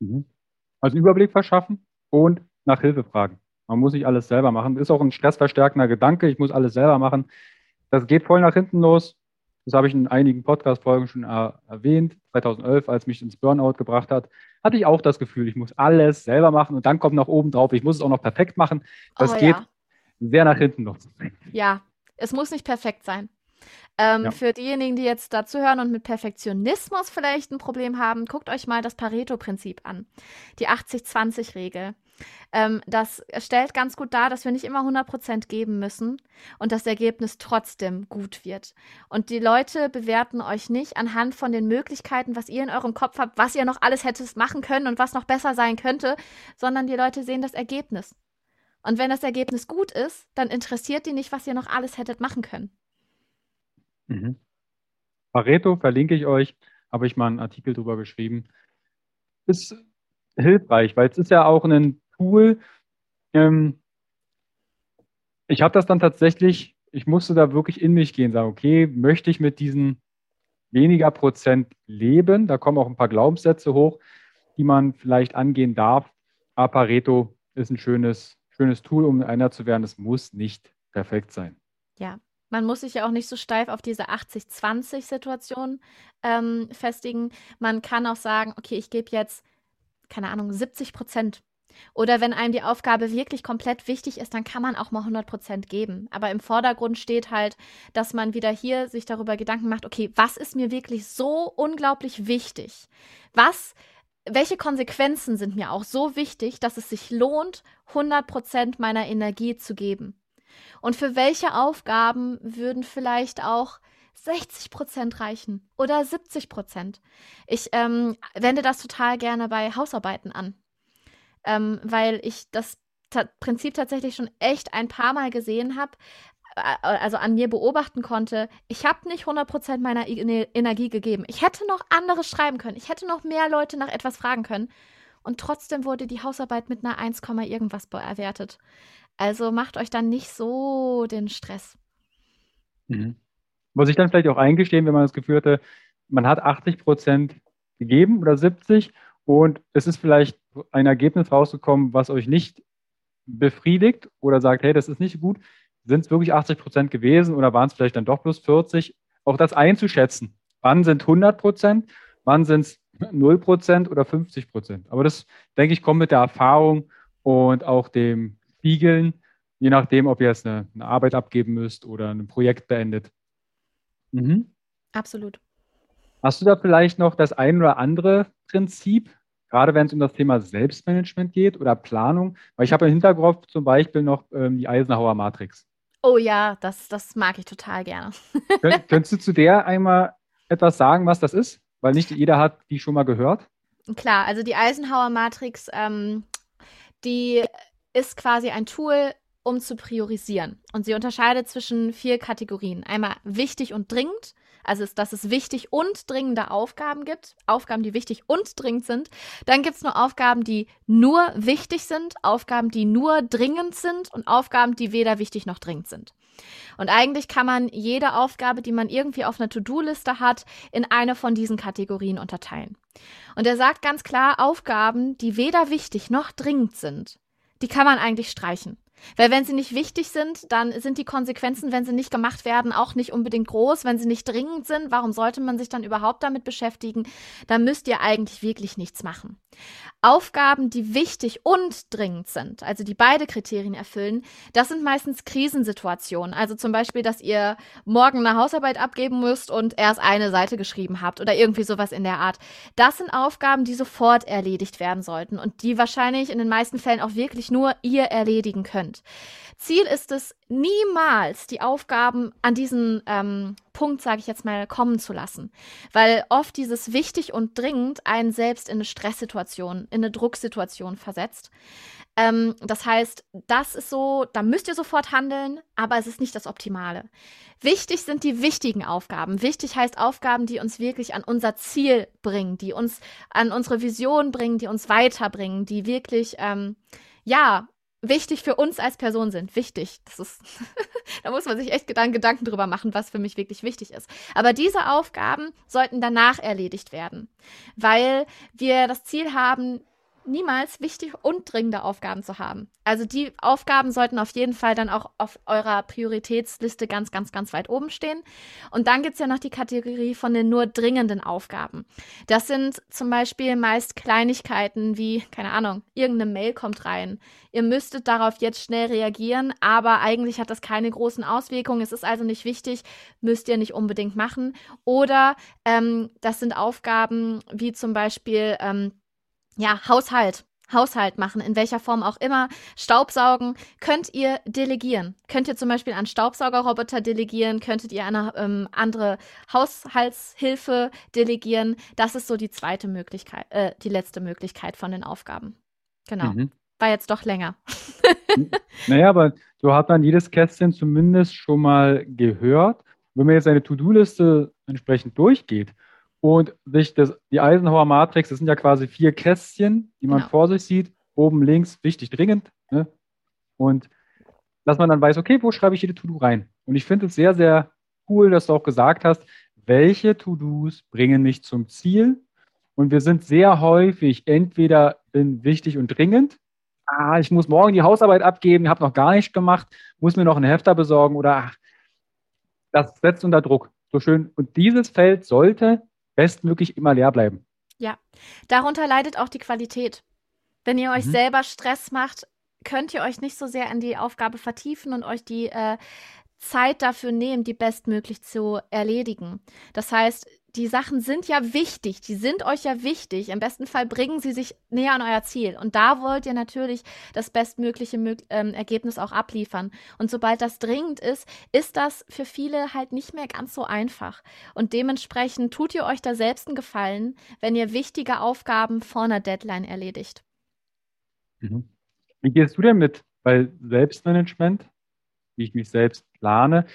Mhm. Also Überblick verschaffen und nach Hilfe fragen. Man muss nicht alles selber machen. Ist auch ein stressverstärkender Gedanke. Ich muss alles selber machen. Das geht voll nach hinten los. Das habe ich in einigen Podcast-Folgen schon erwähnt. 2011, als mich ins Burnout gebracht hat, hatte ich auch das Gefühl, ich muss alles selber machen und dann kommt noch oben drauf, ich muss es auch noch perfekt machen. Das oh, geht ja. sehr nach hinten los. Ja, es muss nicht perfekt sein. Ähm, ja. Für diejenigen, die jetzt dazu hören und mit Perfektionismus vielleicht ein Problem haben, guckt euch mal das Pareto-Prinzip an. Die 80-20-Regel. Ähm, das stellt ganz gut dar, dass wir nicht immer 100% geben müssen und das Ergebnis trotzdem gut wird. Und die Leute bewerten euch nicht anhand von den Möglichkeiten, was ihr in eurem Kopf habt, was ihr noch alles hättet machen können und was noch besser sein könnte, sondern die Leute sehen das Ergebnis. Und wenn das Ergebnis gut ist, dann interessiert die nicht, was ihr noch alles hättet machen können. Mhm. Pareto verlinke ich euch, habe ich mal einen Artikel drüber geschrieben. Ist hilfreich, weil es ist ja auch ein Tool. Ähm, ich habe das dann tatsächlich, ich musste da wirklich in mich gehen, sagen, okay, möchte ich mit diesen weniger Prozent leben? Da kommen auch ein paar Glaubenssätze hoch, die man vielleicht angehen darf. Aber Pareto ist ein schönes, schönes Tool, um einer zu werden. Es muss nicht perfekt sein. Ja, man muss sich ja auch nicht so steif auf diese 80-20-Situation ähm, festigen. Man kann auch sagen, okay, ich gebe jetzt, keine Ahnung, 70 Prozent. Oder wenn einem die Aufgabe wirklich komplett wichtig ist, dann kann man auch mal 100 Prozent geben. Aber im Vordergrund steht halt, dass man wieder hier sich darüber Gedanken macht, okay, was ist mir wirklich so unglaublich wichtig? Was welche Konsequenzen sind mir auch so wichtig, dass es sich lohnt, 100 Prozent meiner Energie zu geben? Und für welche Aufgaben würden vielleicht auch 60 Prozent reichen oder 70 Prozent? Ich ähm, wende das total gerne bei Hausarbeiten an, ähm, weil ich das Prinzip tatsächlich schon echt ein paar Mal gesehen habe, also an mir beobachten konnte, ich habe nicht 100% meiner Energie gegeben. Ich hätte noch anderes schreiben können. Ich hätte noch mehr Leute nach etwas fragen können. Und trotzdem wurde die Hausarbeit mit einer 1, irgendwas bewertet. Also macht euch dann nicht so den Stress. Mhm. Muss ich dann vielleicht auch eingestehen, wenn man das Gefühl hatte, man hat 80 Prozent gegeben oder 70 und es ist vielleicht ein Ergebnis rausgekommen, was euch nicht befriedigt oder sagt, hey, das ist nicht gut. Sind es wirklich 80 Prozent gewesen oder waren es vielleicht dann doch plus 40? Auch das einzuschätzen. Wann sind 100 Prozent? Wann sind es 0 Prozent oder 50 Prozent? Aber das, denke ich, kommt mit der Erfahrung und auch dem spiegeln, je nachdem, ob ihr jetzt eine, eine Arbeit abgeben müsst oder ein Projekt beendet. Mhm. Absolut. Hast du da vielleicht noch das ein oder andere Prinzip, gerade wenn es um das Thema Selbstmanagement geht oder Planung? Weil ich habe im Hinterkopf zum Beispiel noch ähm, die Eisenhower Matrix. Oh ja, das, das mag ich total gerne. Könnt, könntest du zu der einmal etwas sagen, was das ist? Weil nicht jeder hat die schon mal gehört. Klar, also die Eisenhower Matrix, ähm, die ist quasi ein Tool, um zu priorisieren. Und sie unterscheidet zwischen vier Kategorien. Einmal wichtig und dringend, also dass es wichtig und dringende Aufgaben gibt, Aufgaben, die wichtig und dringend sind. Dann gibt es nur Aufgaben, die nur wichtig sind, Aufgaben, die nur dringend sind und Aufgaben, die weder wichtig noch dringend sind. Und eigentlich kann man jede Aufgabe, die man irgendwie auf einer To-Do-Liste hat, in eine von diesen Kategorien unterteilen. Und er sagt ganz klar, Aufgaben, die weder wichtig noch dringend sind, die kann man eigentlich streichen. Weil wenn sie nicht wichtig sind, dann sind die Konsequenzen, wenn sie nicht gemacht werden, auch nicht unbedingt groß. Wenn sie nicht dringend sind, warum sollte man sich dann überhaupt damit beschäftigen? Dann müsst ihr eigentlich wirklich nichts machen. Aufgaben, die wichtig und dringend sind, also die beide Kriterien erfüllen, das sind meistens Krisensituationen. Also zum Beispiel, dass ihr morgen eine Hausarbeit abgeben müsst und erst eine Seite geschrieben habt oder irgendwie sowas in der Art. Das sind Aufgaben, die sofort erledigt werden sollten und die wahrscheinlich in den meisten Fällen auch wirklich nur ihr erledigen könnt. Ziel ist es, niemals die Aufgaben an diesen ähm, Punkt, sage ich jetzt mal, kommen zu lassen. Weil oft dieses wichtig und dringend einen selbst in eine Stresssituation, in eine Drucksituation versetzt. Ähm, das heißt, das ist so, da müsst ihr sofort handeln, aber es ist nicht das Optimale. Wichtig sind die wichtigen Aufgaben. Wichtig heißt Aufgaben, die uns wirklich an unser Ziel bringen, die uns an unsere Vision bringen, die uns weiterbringen, die wirklich, ähm, ja, wichtig für uns als Person sind. Wichtig. Das ist, da muss man sich echt Gedanken drüber machen, was für mich wirklich wichtig ist. Aber diese Aufgaben sollten danach erledigt werden, weil wir das Ziel haben, niemals wichtig und dringende Aufgaben zu haben. Also die Aufgaben sollten auf jeden Fall dann auch auf eurer Prioritätsliste ganz, ganz, ganz weit oben stehen. Und dann gibt es ja noch die Kategorie von den nur dringenden Aufgaben. Das sind zum Beispiel meist Kleinigkeiten wie, keine Ahnung, irgendeine Mail kommt rein. Ihr müsstet darauf jetzt schnell reagieren, aber eigentlich hat das keine großen Auswirkungen. Es ist also nicht wichtig, müsst ihr nicht unbedingt machen. Oder ähm, das sind Aufgaben wie zum Beispiel, ähm, ja, Haushalt. Haushalt machen, in welcher Form auch immer, Staubsaugen, könnt ihr delegieren. Könnt ihr zum Beispiel an Staubsaugerroboter delegieren, könntet ihr eine ähm, andere Haushaltshilfe delegieren. Das ist so die zweite Möglichkeit, äh, die letzte Möglichkeit von den Aufgaben. Genau. Mhm. War jetzt doch länger. naja, aber so hat man jedes Kästchen zumindest schon mal gehört. Wenn man jetzt eine To-Do-Liste entsprechend durchgeht, und sich das, die Eisenhower Matrix, das sind ja quasi vier Kästchen, die man genau. vor sich sieht, oben links, wichtig, dringend. Ne? Und dass man dann weiß, okay, wo schreibe ich jede To-Do rein? Und ich finde es sehr, sehr cool, dass du auch gesagt hast, welche To-Dos bringen mich zum Ziel. Und wir sind sehr häufig entweder in wichtig und dringend. Ah, ich muss morgen die Hausarbeit abgeben, habe noch gar nichts gemacht, muss mir noch einen Hefter besorgen oder ach, das setzt unter Druck. So schön. Und dieses Feld sollte bestmöglich immer leer bleiben. Ja, darunter leidet auch die Qualität. Wenn ihr euch mhm. selber Stress macht, könnt ihr euch nicht so sehr in die Aufgabe vertiefen und euch die äh, Zeit dafür nehmen, die bestmöglich zu erledigen. Das heißt, die Sachen sind ja wichtig, die sind euch ja wichtig. Im besten Fall bringen sie sich näher an euer Ziel. Und da wollt ihr natürlich das bestmögliche Mö ähm, Ergebnis auch abliefern. Und sobald das dringend ist, ist das für viele halt nicht mehr ganz so einfach. Und dementsprechend tut ihr euch da selbst einen Gefallen, wenn ihr wichtige Aufgaben vor einer Deadline erledigt. Mhm. Wie gehst du denn mit bei Selbstmanagement, wie ich mich selbst plane?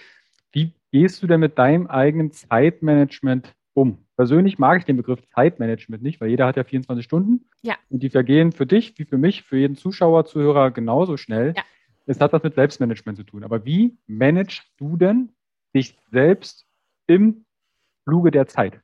Wie gehst du denn mit deinem eigenen Zeitmanagement um. Persönlich mag ich den Begriff Zeitmanagement nicht, weil jeder hat ja 24 Stunden. Ja. Und die vergehen für dich wie für mich, für jeden Zuschauer, Zuhörer genauso schnell. Ja. Es hat was mit Selbstmanagement zu tun. Aber wie managst du denn dich selbst im Fluge der Zeit?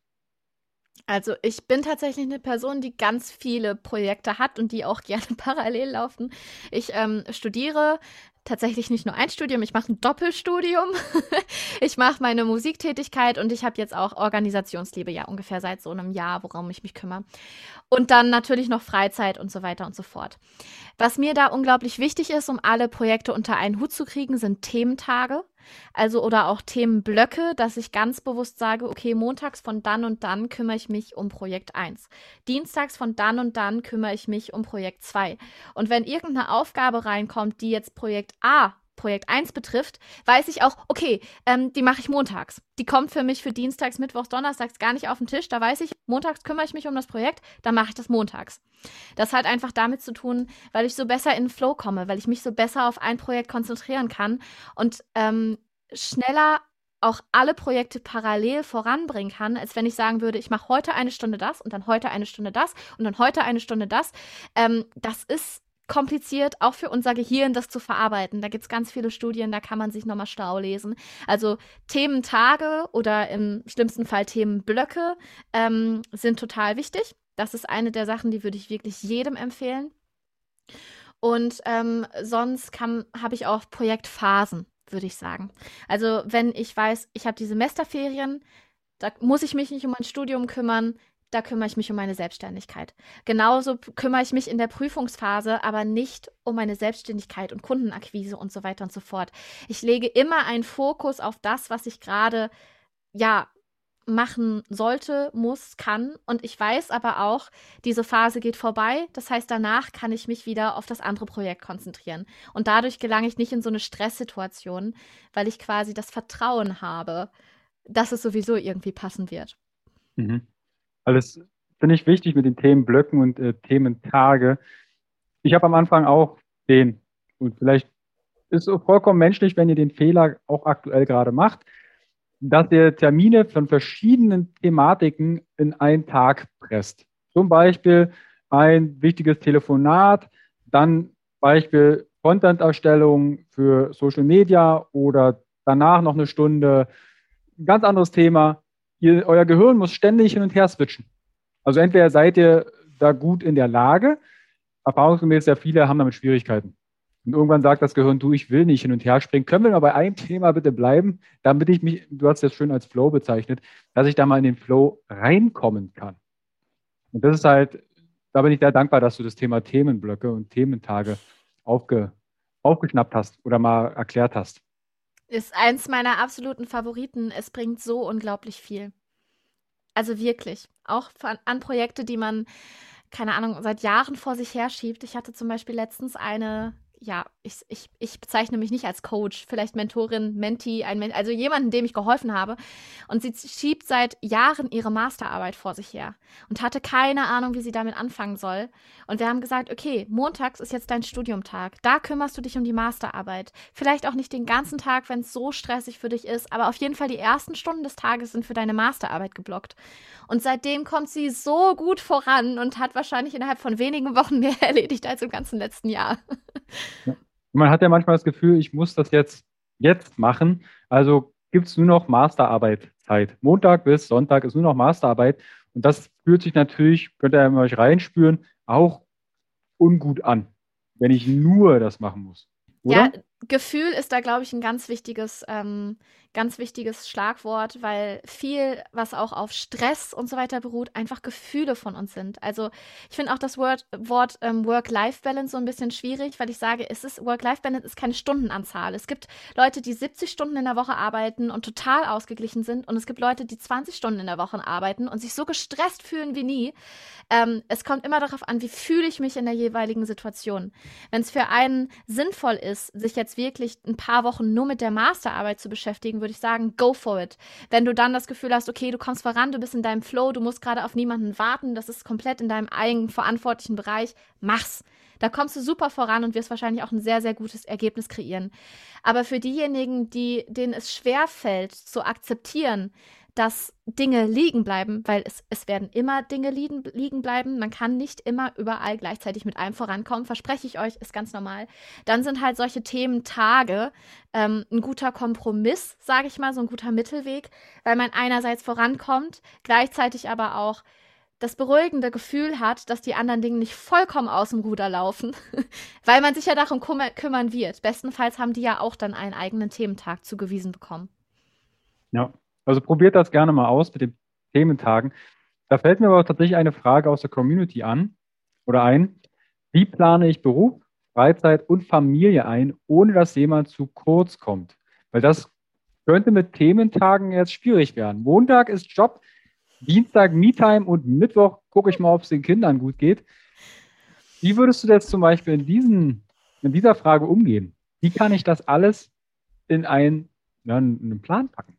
Also ich bin tatsächlich eine Person, die ganz viele Projekte hat und die auch gerne parallel laufen. Ich ähm, studiere tatsächlich nicht nur ein Studium, ich mache ein Doppelstudium. ich mache meine Musiktätigkeit und ich habe jetzt auch Organisationsliebe, ja, ungefähr seit so einem Jahr, worum ich mich kümmere. Und dann natürlich noch Freizeit und so weiter und so fort. Was mir da unglaublich wichtig ist, um alle Projekte unter einen Hut zu kriegen, sind Thementage. Also oder auch Themenblöcke, dass ich ganz bewusst sage, okay, montags von dann und dann kümmere ich mich um Projekt 1. Dienstags von dann und dann kümmere ich mich um Projekt 2. Und wenn irgendeine Aufgabe reinkommt, die jetzt Projekt A Projekt 1 betrifft, weiß ich auch, okay, ähm, die mache ich montags. Die kommt für mich für Dienstags, Mittwochs, Donnerstags gar nicht auf den Tisch. Da weiß ich, montags kümmere ich mich um das Projekt, dann mache ich das montags. Das hat einfach damit zu tun, weil ich so besser in den Flow komme, weil ich mich so besser auf ein Projekt konzentrieren kann und ähm, schneller auch alle Projekte parallel voranbringen kann, als wenn ich sagen würde, ich mache heute eine Stunde das und dann heute eine Stunde das und dann heute eine Stunde das. Ähm, das ist kompliziert, auch für unser Gehirn, das zu verarbeiten. Da gibt es ganz viele Studien, da kann man sich nochmal schlau lesen. Also Thementage oder im schlimmsten Fall Themenblöcke ähm, sind total wichtig. Das ist eine der Sachen, die würde ich wirklich jedem empfehlen. Und ähm, sonst habe ich auch Projektphasen, würde ich sagen. Also wenn ich weiß, ich habe die Semesterferien, da muss ich mich nicht um mein Studium kümmern da kümmere ich mich um meine Selbstständigkeit. Genauso kümmere ich mich in der Prüfungsphase aber nicht um meine Selbstständigkeit und Kundenakquise und so weiter und so fort. Ich lege immer einen Fokus auf das, was ich gerade, ja, machen sollte, muss, kann. Und ich weiß aber auch, diese Phase geht vorbei. Das heißt, danach kann ich mich wieder auf das andere Projekt konzentrieren. Und dadurch gelange ich nicht in so eine Stresssituation, weil ich quasi das Vertrauen habe, dass es sowieso irgendwie passen wird. Mhm. Alles finde ich wichtig mit den Themenblöcken und äh, Thementage. Ich habe am Anfang auch den, und vielleicht ist es vollkommen menschlich, wenn ihr den Fehler auch aktuell gerade macht, dass ihr Termine von verschiedenen Thematiken in einen Tag presst. Zum Beispiel ein wichtiges Telefonat, dann Beispiel Content-Erstellung für Social Media oder danach noch eine Stunde. Ein ganz anderes Thema ihr, euer Gehirn muss ständig hin und her switchen. Also entweder seid ihr da gut in der Lage, erfahrungsgemäß sehr viele haben damit Schwierigkeiten. Und irgendwann sagt das Gehirn, du, ich will nicht hin und her springen. Können wir mal bei einem Thema bitte bleiben, damit ich mich, du hast das schön als Flow bezeichnet, dass ich da mal in den Flow reinkommen kann. Und das ist halt, da bin ich sehr dankbar, dass du das Thema Themenblöcke und Thementage aufge, aufgeschnappt hast oder mal erklärt hast. Ist eins meiner absoluten Favoriten. Es bringt so unglaublich viel. Also wirklich. Auch an Projekte, die man, keine Ahnung, seit Jahren vor sich herschiebt. Ich hatte zum Beispiel letztens eine ja, ich, ich, ich bezeichne mich nicht als Coach, vielleicht Mentorin, Menti, Men also jemanden, dem ich geholfen habe. Und sie schiebt seit Jahren ihre Masterarbeit vor sich her und hatte keine Ahnung, wie sie damit anfangen soll. Und wir haben gesagt, okay, montags ist jetzt dein Studiumtag. Da kümmerst du dich um die Masterarbeit. Vielleicht auch nicht den ganzen Tag, wenn es so stressig für dich ist, aber auf jeden Fall die ersten Stunden des Tages sind für deine Masterarbeit geblockt. Und seitdem kommt sie so gut voran und hat wahrscheinlich innerhalb von wenigen Wochen mehr erledigt als im ganzen letzten Jahr. Man hat ja manchmal das Gefühl, ich muss das jetzt, jetzt machen. Also gibt es nur noch Masterarbeitszeit. Montag bis Sonntag ist nur noch Masterarbeit. Und das fühlt sich natürlich, könnt ihr euch reinspüren, auch ungut an, wenn ich nur das machen muss. Oder? Ja, Gefühl ist da, glaube ich, ein ganz wichtiges, ähm, ganz wichtiges Schlagwort, weil viel, was auch auf Stress und so weiter beruht, einfach Gefühle von uns sind. Also ich finde auch das Wort, Wort ähm, Work-Life-Balance so ein bisschen schwierig, weil ich sage, es ist Work-Life-Balance ist keine Stundenanzahl. Es gibt Leute, die 70 Stunden in der Woche arbeiten und total ausgeglichen sind und es gibt Leute, die 20 Stunden in der Woche arbeiten und sich so gestresst fühlen wie nie. Ähm, es kommt immer darauf an, wie fühle ich mich in der jeweiligen Situation. Wenn es für einen sinnvoll ist, sich jetzt wirklich ein paar Wochen nur mit der Masterarbeit zu beschäftigen, würde ich sagen, go for it. Wenn du dann das Gefühl hast, okay, du kommst voran, du bist in deinem Flow, du musst gerade auf niemanden warten, das ist komplett in deinem eigenen verantwortlichen Bereich, mach's. Da kommst du super voran und wirst wahrscheinlich auch ein sehr, sehr gutes Ergebnis kreieren. Aber für diejenigen, die, denen es schwer fällt, zu akzeptieren, dass Dinge liegen bleiben, weil es, es werden immer Dinge liegen, liegen bleiben. Man kann nicht immer überall gleichzeitig mit allem vorankommen, verspreche ich euch, ist ganz normal. Dann sind halt solche Themen Tage ähm, ein guter Kompromiss, sage ich mal, so ein guter Mittelweg, weil man einerseits vorankommt, gleichzeitig aber auch das beruhigende Gefühl hat, dass die anderen Dinge nicht vollkommen aus dem Ruder laufen, weil man sich ja darum kümmern wird. Bestenfalls haben die ja auch dann einen eigenen Thementag zugewiesen bekommen. Ja, also probiert das gerne mal aus mit den Thementagen. Da fällt mir aber tatsächlich eine Frage aus der Community an oder ein. Wie plane ich Beruf, Freizeit und Familie ein, ohne dass jemand zu kurz kommt? Weil das könnte mit Thementagen jetzt schwierig werden. Montag ist Job, Dienstag Me-Time und Mittwoch gucke ich mal, ob es den Kindern gut geht. Wie würdest du jetzt zum Beispiel in, diesen, in dieser Frage umgehen? Wie kann ich das alles in einen, in einen Plan packen?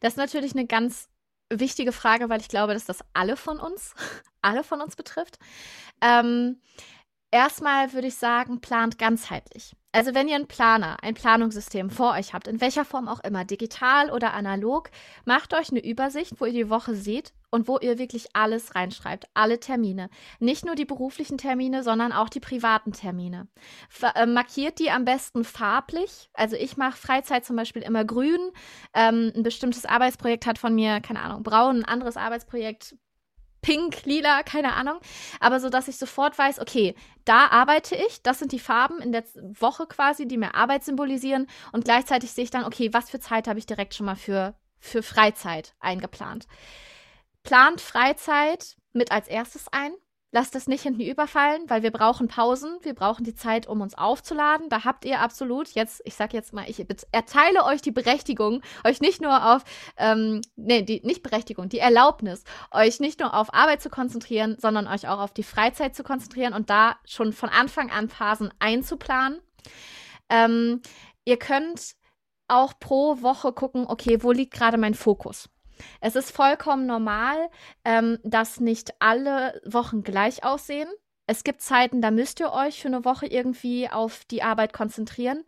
Das ist natürlich eine ganz wichtige Frage, weil ich glaube, dass das alle von uns, alle von uns betrifft. Ähm, erstmal würde ich sagen, plant ganzheitlich. Also wenn ihr einen Planer, ein Planungssystem vor euch habt, in welcher Form auch immer, digital oder analog, macht euch eine Übersicht, wo ihr die Woche seht und wo ihr wirklich alles reinschreibt, alle Termine. Nicht nur die beruflichen Termine, sondern auch die privaten Termine. Ver äh, markiert die am besten farblich. Also ich mache Freizeit zum Beispiel immer grün. Ähm, ein bestimmtes Arbeitsprojekt hat von mir, keine Ahnung, braun, ein anderes Arbeitsprojekt pink, lila, keine Ahnung. Aber so, dass ich sofort weiß, okay, da arbeite ich, das sind die Farben in der Woche quasi, die mir Arbeit symbolisieren. Und gleichzeitig sehe ich dann, okay, was für Zeit habe ich direkt schon mal für, für Freizeit eingeplant. Plant Freizeit mit als erstes ein. Lasst es nicht hinten überfallen, weil wir brauchen Pausen, wir brauchen die Zeit, um uns aufzuladen. Da habt ihr absolut jetzt, ich sag jetzt mal, ich erteile euch die Berechtigung, euch nicht nur auf, ähm, nee, die, nicht Berechtigung, die Erlaubnis, euch nicht nur auf Arbeit zu konzentrieren, sondern euch auch auf die Freizeit zu konzentrieren und da schon von Anfang an Phasen einzuplanen. Ähm, ihr könnt auch pro Woche gucken, okay, wo liegt gerade mein Fokus? Es ist vollkommen normal, ähm, dass nicht alle Wochen gleich aussehen. Es gibt Zeiten, da müsst ihr euch für eine Woche irgendwie auf die Arbeit konzentrieren.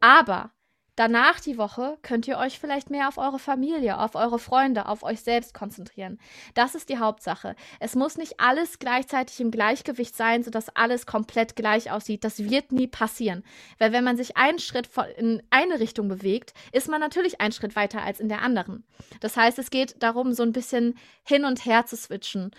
Aber Danach die Woche könnt ihr euch vielleicht mehr auf eure Familie, auf eure Freunde, auf euch selbst konzentrieren. Das ist die Hauptsache. Es muss nicht alles gleichzeitig im Gleichgewicht sein, sodass alles komplett gleich aussieht. Das wird nie passieren. Weil wenn man sich einen Schritt in eine Richtung bewegt, ist man natürlich einen Schritt weiter als in der anderen. Das heißt, es geht darum, so ein bisschen hin und her zu switchen.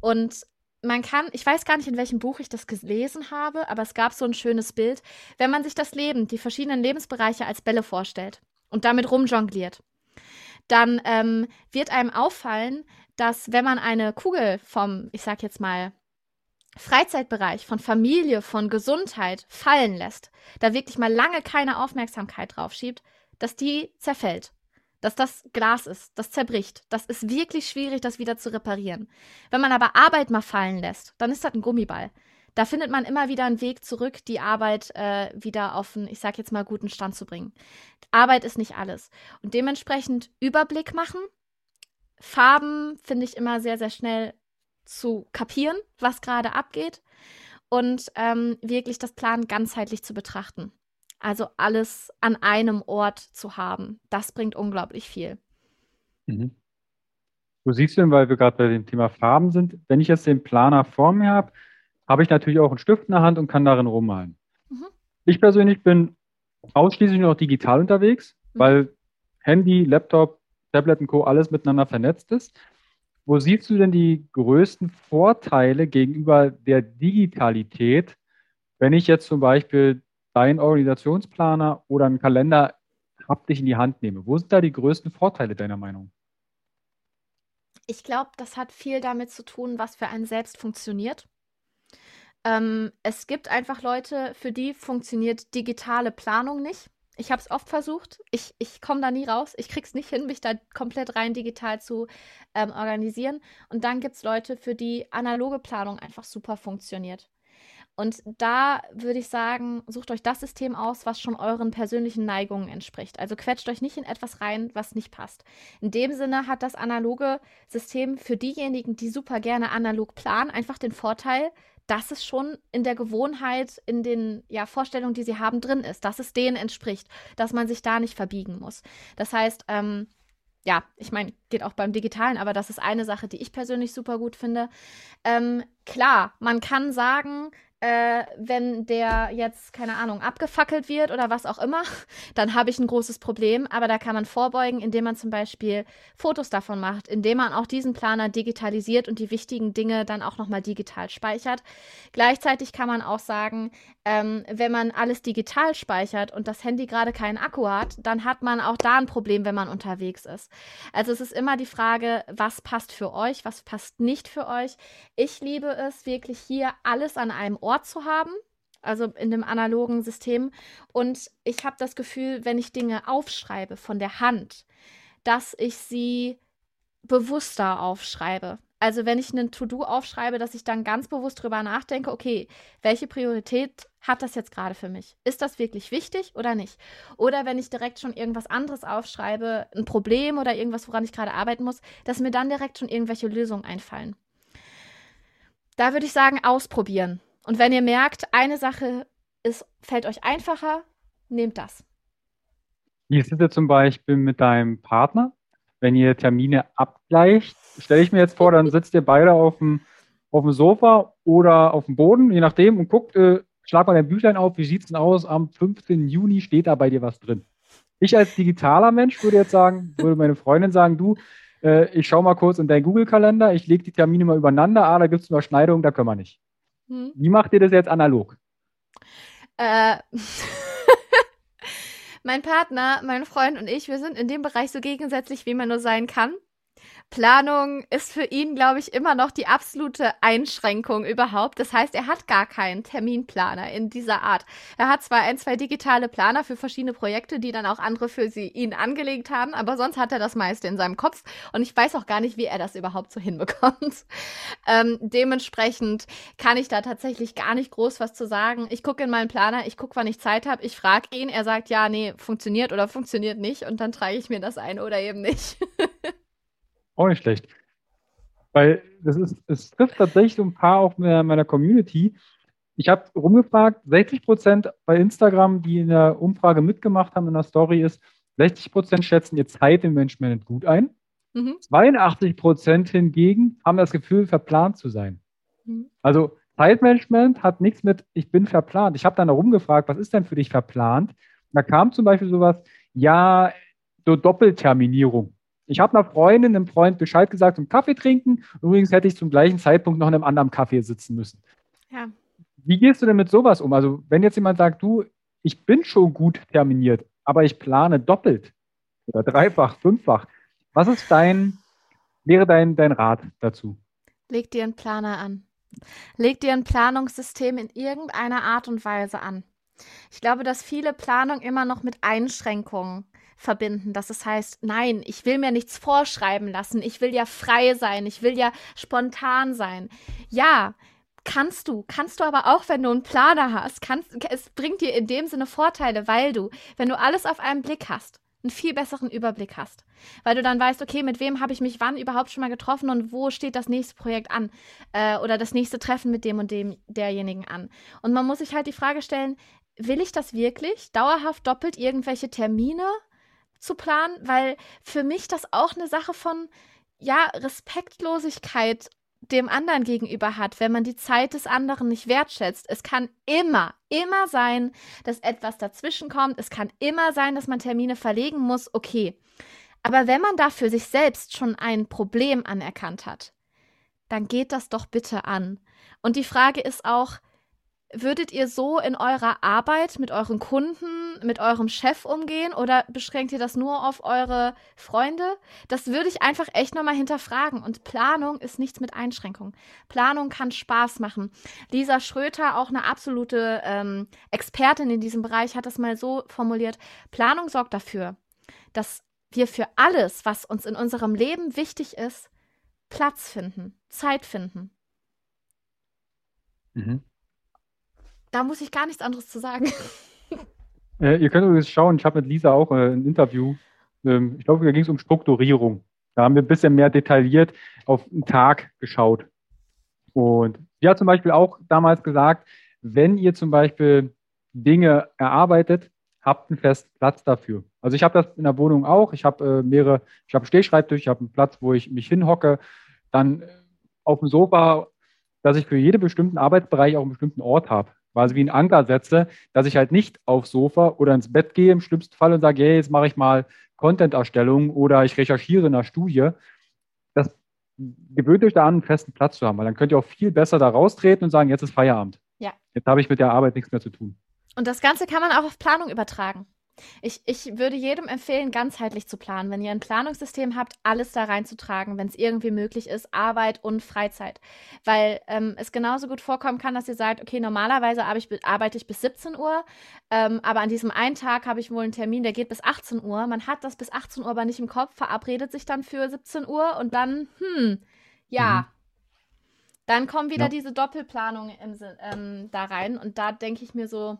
Und man kann, ich weiß gar nicht, in welchem Buch ich das gelesen habe, aber es gab so ein schönes Bild, wenn man sich das Leben, die verschiedenen Lebensbereiche als Bälle vorstellt und damit rumjongliert, dann ähm, wird einem auffallen, dass wenn man eine Kugel vom, ich sag jetzt mal, Freizeitbereich, von Familie, von Gesundheit fallen lässt, da wirklich mal lange keine Aufmerksamkeit drauf schiebt, dass die zerfällt dass das Glas ist, das zerbricht. Das ist wirklich schwierig, das wieder zu reparieren. Wenn man aber Arbeit mal fallen lässt, dann ist das ein Gummiball. Da findet man immer wieder einen Weg zurück, die Arbeit äh, wieder auf einen, ich sag jetzt mal, guten Stand zu bringen. Arbeit ist nicht alles. Und dementsprechend Überblick machen. Farben finde ich immer sehr, sehr schnell zu kapieren, was gerade abgeht. Und ähm, wirklich das Plan ganzheitlich zu betrachten. Also alles an einem Ort zu haben, das bringt unglaublich viel. Mhm. Du siehst denn, weil wir gerade bei dem Thema Farben sind, wenn ich jetzt den Planer vor mir habe, habe ich natürlich auch einen Stift in der Hand und kann darin rummalen. Mhm. Ich persönlich bin ausschließlich noch digital unterwegs, mhm. weil Handy, Laptop, Tablet und Co. alles miteinander vernetzt ist. Wo siehst du denn die größten Vorteile gegenüber der Digitalität, wenn ich jetzt zum Beispiel deinen Organisationsplaner oder einen Kalender haptisch in die Hand nehme? Wo sind da die größten Vorteile deiner Meinung? Ich glaube, das hat viel damit zu tun, was für einen selbst funktioniert. Ähm, es gibt einfach Leute, für die funktioniert digitale Planung nicht. Ich habe es oft versucht. Ich, ich komme da nie raus. Ich krieg's nicht hin, mich da komplett rein digital zu ähm, organisieren. Und dann gibt es Leute, für die analoge Planung einfach super funktioniert. Und da würde ich sagen, sucht euch das System aus, was schon euren persönlichen Neigungen entspricht. Also quetscht euch nicht in etwas rein, was nicht passt. In dem Sinne hat das analoge System für diejenigen, die super gerne analog planen, einfach den Vorteil, dass es schon in der Gewohnheit, in den ja, Vorstellungen, die sie haben, drin ist, dass es denen entspricht, dass man sich da nicht verbiegen muss. Das heißt, ähm, ja, ich meine, geht auch beim Digitalen, aber das ist eine Sache, die ich persönlich super gut finde. Ähm, klar, man kann sagen, äh, wenn der jetzt, keine Ahnung, abgefackelt wird oder was auch immer, dann habe ich ein großes Problem. Aber da kann man vorbeugen, indem man zum Beispiel Fotos davon macht, indem man auch diesen Planer digitalisiert und die wichtigen Dinge dann auch nochmal digital speichert. Gleichzeitig kann man auch sagen, ähm, wenn man alles digital speichert und das Handy gerade keinen Akku hat, dann hat man auch da ein Problem, wenn man unterwegs ist. Also es ist immer die Frage, was passt für euch, was passt nicht für euch. Ich liebe es wirklich hier alles an einem Ort zu haben, also in dem analogen System. Und ich habe das Gefühl, wenn ich Dinge aufschreibe von der Hand, dass ich sie bewusster aufschreibe. Also wenn ich einen To-Do aufschreibe, dass ich dann ganz bewusst drüber nachdenke, okay, welche Priorität hat das jetzt gerade für mich? Ist das wirklich wichtig oder nicht? Oder wenn ich direkt schon irgendwas anderes aufschreibe, ein Problem oder irgendwas, woran ich gerade arbeiten muss, dass mir dann direkt schon irgendwelche Lösungen einfallen. Da würde ich sagen, ausprobieren. Und wenn ihr merkt, eine Sache ist, fällt euch einfacher, nehmt das. Wie ist es jetzt zum Beispiel mit deinem Partner? Wenn ihr Termine abgleicht, stelle ich mir jetzt vor, dann sitzt ihr beide auf dem, auf dem Sofa oder auf dem Boden, je nachdem, und guckt, äh, schlag mal dein Büchlein auf, wie sieht es denn aus? Am 15. Juni steht da bei dir was drin. Ich als digitaler Mensch würde jetzt sagen, würde meine Freundin sagen, du, äh, ich schaue mal kurz in deinen Google-Kalender, ich lege die Termine mal übereinander, ah, da gibt es Überschneidungen, da können wir nicht. Hm. Wie macht ihr das jetzt analog? Äh, mein Partner, mein Freund und ich, wir sind in dem Bereich so gegensätzlich, wie man nur sein kann. Planung ist für ihn, glaube ich, immer noch die absolute Einschränkung überhaupt. Das heißt, er hat gar keinen Terminplaner in dieser Art. Er hat zwar ein, zwei digitale Planer für verschiedene Projekte, die dann auch andere für sie, ihn angelegt haben, aber sonst hat er das meiste in seinem Kopf und ich weiß auch gar nicht, wie er das überhaupt so hinbekommt. Ähm, dementsprechend kann ich da tatsächlich gar nicht groß was zu sagen. Ich gucke in meinen Planer, ich gucke, wann ich Zeit habe, ich frage ihn, er sagt, ja, nee, funktioniert oder funktioniert nicht und dann trage ich mir das ein oder eben nicht. Auch nicht schlecht. Weil das ist, es trifft tatsächlich so ein paar auch meiner, meiner Community. Ich habe rumgefragt, 60 Prozent bei Instagram, die in der Umfrage mitgemacht haben in der Story, ist, 60 Prozent schätzen ihr Zeit im Management gut ein. Mhm. 82 Prozent hingegen haben das Gefühl, verplant zu sein. Mhm. Also Zeitmanagement hat nichts mit, ich bin verplant. Ich habe dann rumgefragt, was ist denn für dich verplant? Da kam zum Beispiel sowas, ja, so Doppelterminierung. Ich habe einer Freundin, einem Freund Bescheid gesagt zum Kaffee trinken. Übrigens hätte ich zum gleichen Zeitpunkt noch in einem anderen Kaffee sitzen müssen. Ja. Wie gehst du denn mit sowas um? Also, wenn jetzt jemand sagt, du, ich bin schon gut terminiert, aber ich plane doppelt oder dreifach, fünffach. Was ist dein, wäre dein, dein Rat dazu? Leg dir einen Planer an. Leg dir ein Planungssystem in irgendeiner Art und Weise an. Ich glaube, dass viele Planung immer noch mit Einschränkungen verbinden, dass es heißt, nein, ich will mir nichts vorschreiben lassen, ich will ja frei sein, ich will ja spontan sein. Ja, kannst du, kannst du aber auch, wenn du einen Planer hast, kannst, es bringt dir in dem Sinne Vorteile, weil du, wenn du alles auf einen Blick hast, einen viel besseren Überblick hast. Weil du dann weißt, okay, mit wem habe ich mich wann überhaupt schon mal getroffen und wo steht das nächste Projekt an äh, oder das nächste Treffen mit dem und dem derjenigen an. Und man muss sich halt die Frage stellen, will ich das wirklich? Dauerhaft doppelt irgendwelche Termine zu planen? Weil für mich das auch eine Sache von, ja, Respektlosigkeit dem anderen gegenüber hat, wenn man die Zeit des anderen nicht wertschätzt. Es kann immer, immer sein, dass etwas dazwischen kommt. Es kann immer sein, dass man Termine verlegen muss. Okay. Aber wenn man dafür sich selbst schon ein Problem anerkannt hat, dann geht das doch bitte an. Und die Frage ist auch, Würdet ihr so in eurer Arbeit mit euren Kunden, mit eurem Chef umgehen oder beschränkt ihr das nur auf eure Freunde? Das würde ich einfach echt nochmal hinterfragen. Und Planung ist nichts mit Einschränkung. Planung kann Spaß machen. Lisa Schröter, auch eine absolute ähm, Expertin in diesem Bereich, hat das mal so formuliert. Planung sorgt dafür, dass wir für alles, was uns in unserem Leben wichtig ist, Platz finden, Zeit finden. Mhm. Da muss ich gar nichts anderes zu sagen. Äh, ihr könnt übrigens schauen, ich habe mit Lisa auch äh, ein Interview. Ähm, ich glaube, da ging es um Strukturierung. Da haben wir ein bisschen mehr detailliert auf einen Tag geschaut. Und sie hat zum Beispiel auch damals gesagt, wenn ihr zum Beispiel Dinge erarbeitet, habt einen festen Platz dafür. Also ich habe das in der Wohnung auch. Ich habe äh, mehrere, ich habe einen Stehschreibtisch, ich habe einen Platz, wo ich mich hinhocke, dann äh, auf dem Sofa, dass ich für jeden bestimmten Arbeitsbereich auch einen bestimmten Ort habe quasi wie ein Anker setze, dass ich halt nicht aufs Sofa oder ins Bett gehe im schlimmsten Fall und sage, hey, jetzt mache ich mal Content-Erstellung oder ich recherchiere in einer Studie. Das gewöhnt euch da an, einen festen Platz zu haben, weil dann könnt ihr auch viel besser da raustreten und sagen, jetzt ist Feierabend. Ja. Jetzt habe ich mit der Arbeit nichts mehr zu tun. Und das Ganze kann man auch auf Planung übertragen. Ich, ich würde jedem empfehlen, ganzheitlich zu planen. Wenn ihr ein Planungssystem habt, alles da reinzutragen, wenn es irgendwie möglich ist, Arbeit und Freizeit. Weil ähm, es genauso gut vorkommen kann, dass ihr sagt, okay, normalerweise ich, arbeite ich bis 17 Uhr, ähm, aber an diesem einen Tag habe ich wohl einen Termin, der geht bis 18 Uhr. Man hat das bis 18 Uhr aber nicht im Kopf, verabredet sich dann für 17 Uhr und dann, hm, ja. Mhm. Dann kommen wieder ja. diese Doppelplanungen ähm, da rein und da denke ich mir so,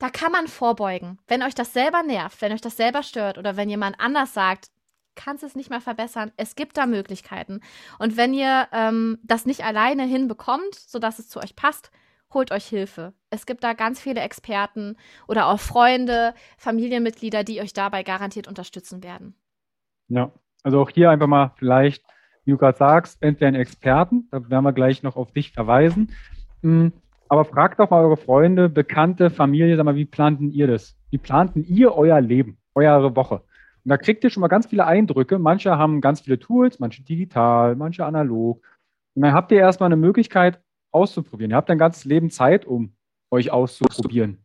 da kann man vorbeugen. Wenn euch das selber nervt, wenn euch das selber stört oder wenn jemand anders sagt, kannst es nicht mehr verbessern. Es gibt da Möglichkeiten. Und wenn ihr ähm, das nicht alleine hinbekommt, sodass es zu euch passt, holt euch Hilfe. Es gibt da ganz viele Experten oder auch Freunde, Familienmitglieder, die euch dabei garantiert unterstützen werden. Ja, also auch hier einfach mal vielleicht, wie du gerade sagst, entweder einen Experten, da werden wir gleich noch auf dich verweisen. Aber fragt doch mal eure Freunde, Bekannte, Familie, sag mal, wie planten ihr das? Wie planten ihr euer Leben, eure Woche? Und da kriegt ihr schon mal ganz viele Eindrücke. Manche haben ganz viele Tools, manche digital, manche analog. Und dann habt ihr erstmal eine Möglichkeit auszuprobieren. Ihr habt ein ganzes Leben Zeit, um euch auszuprobieren.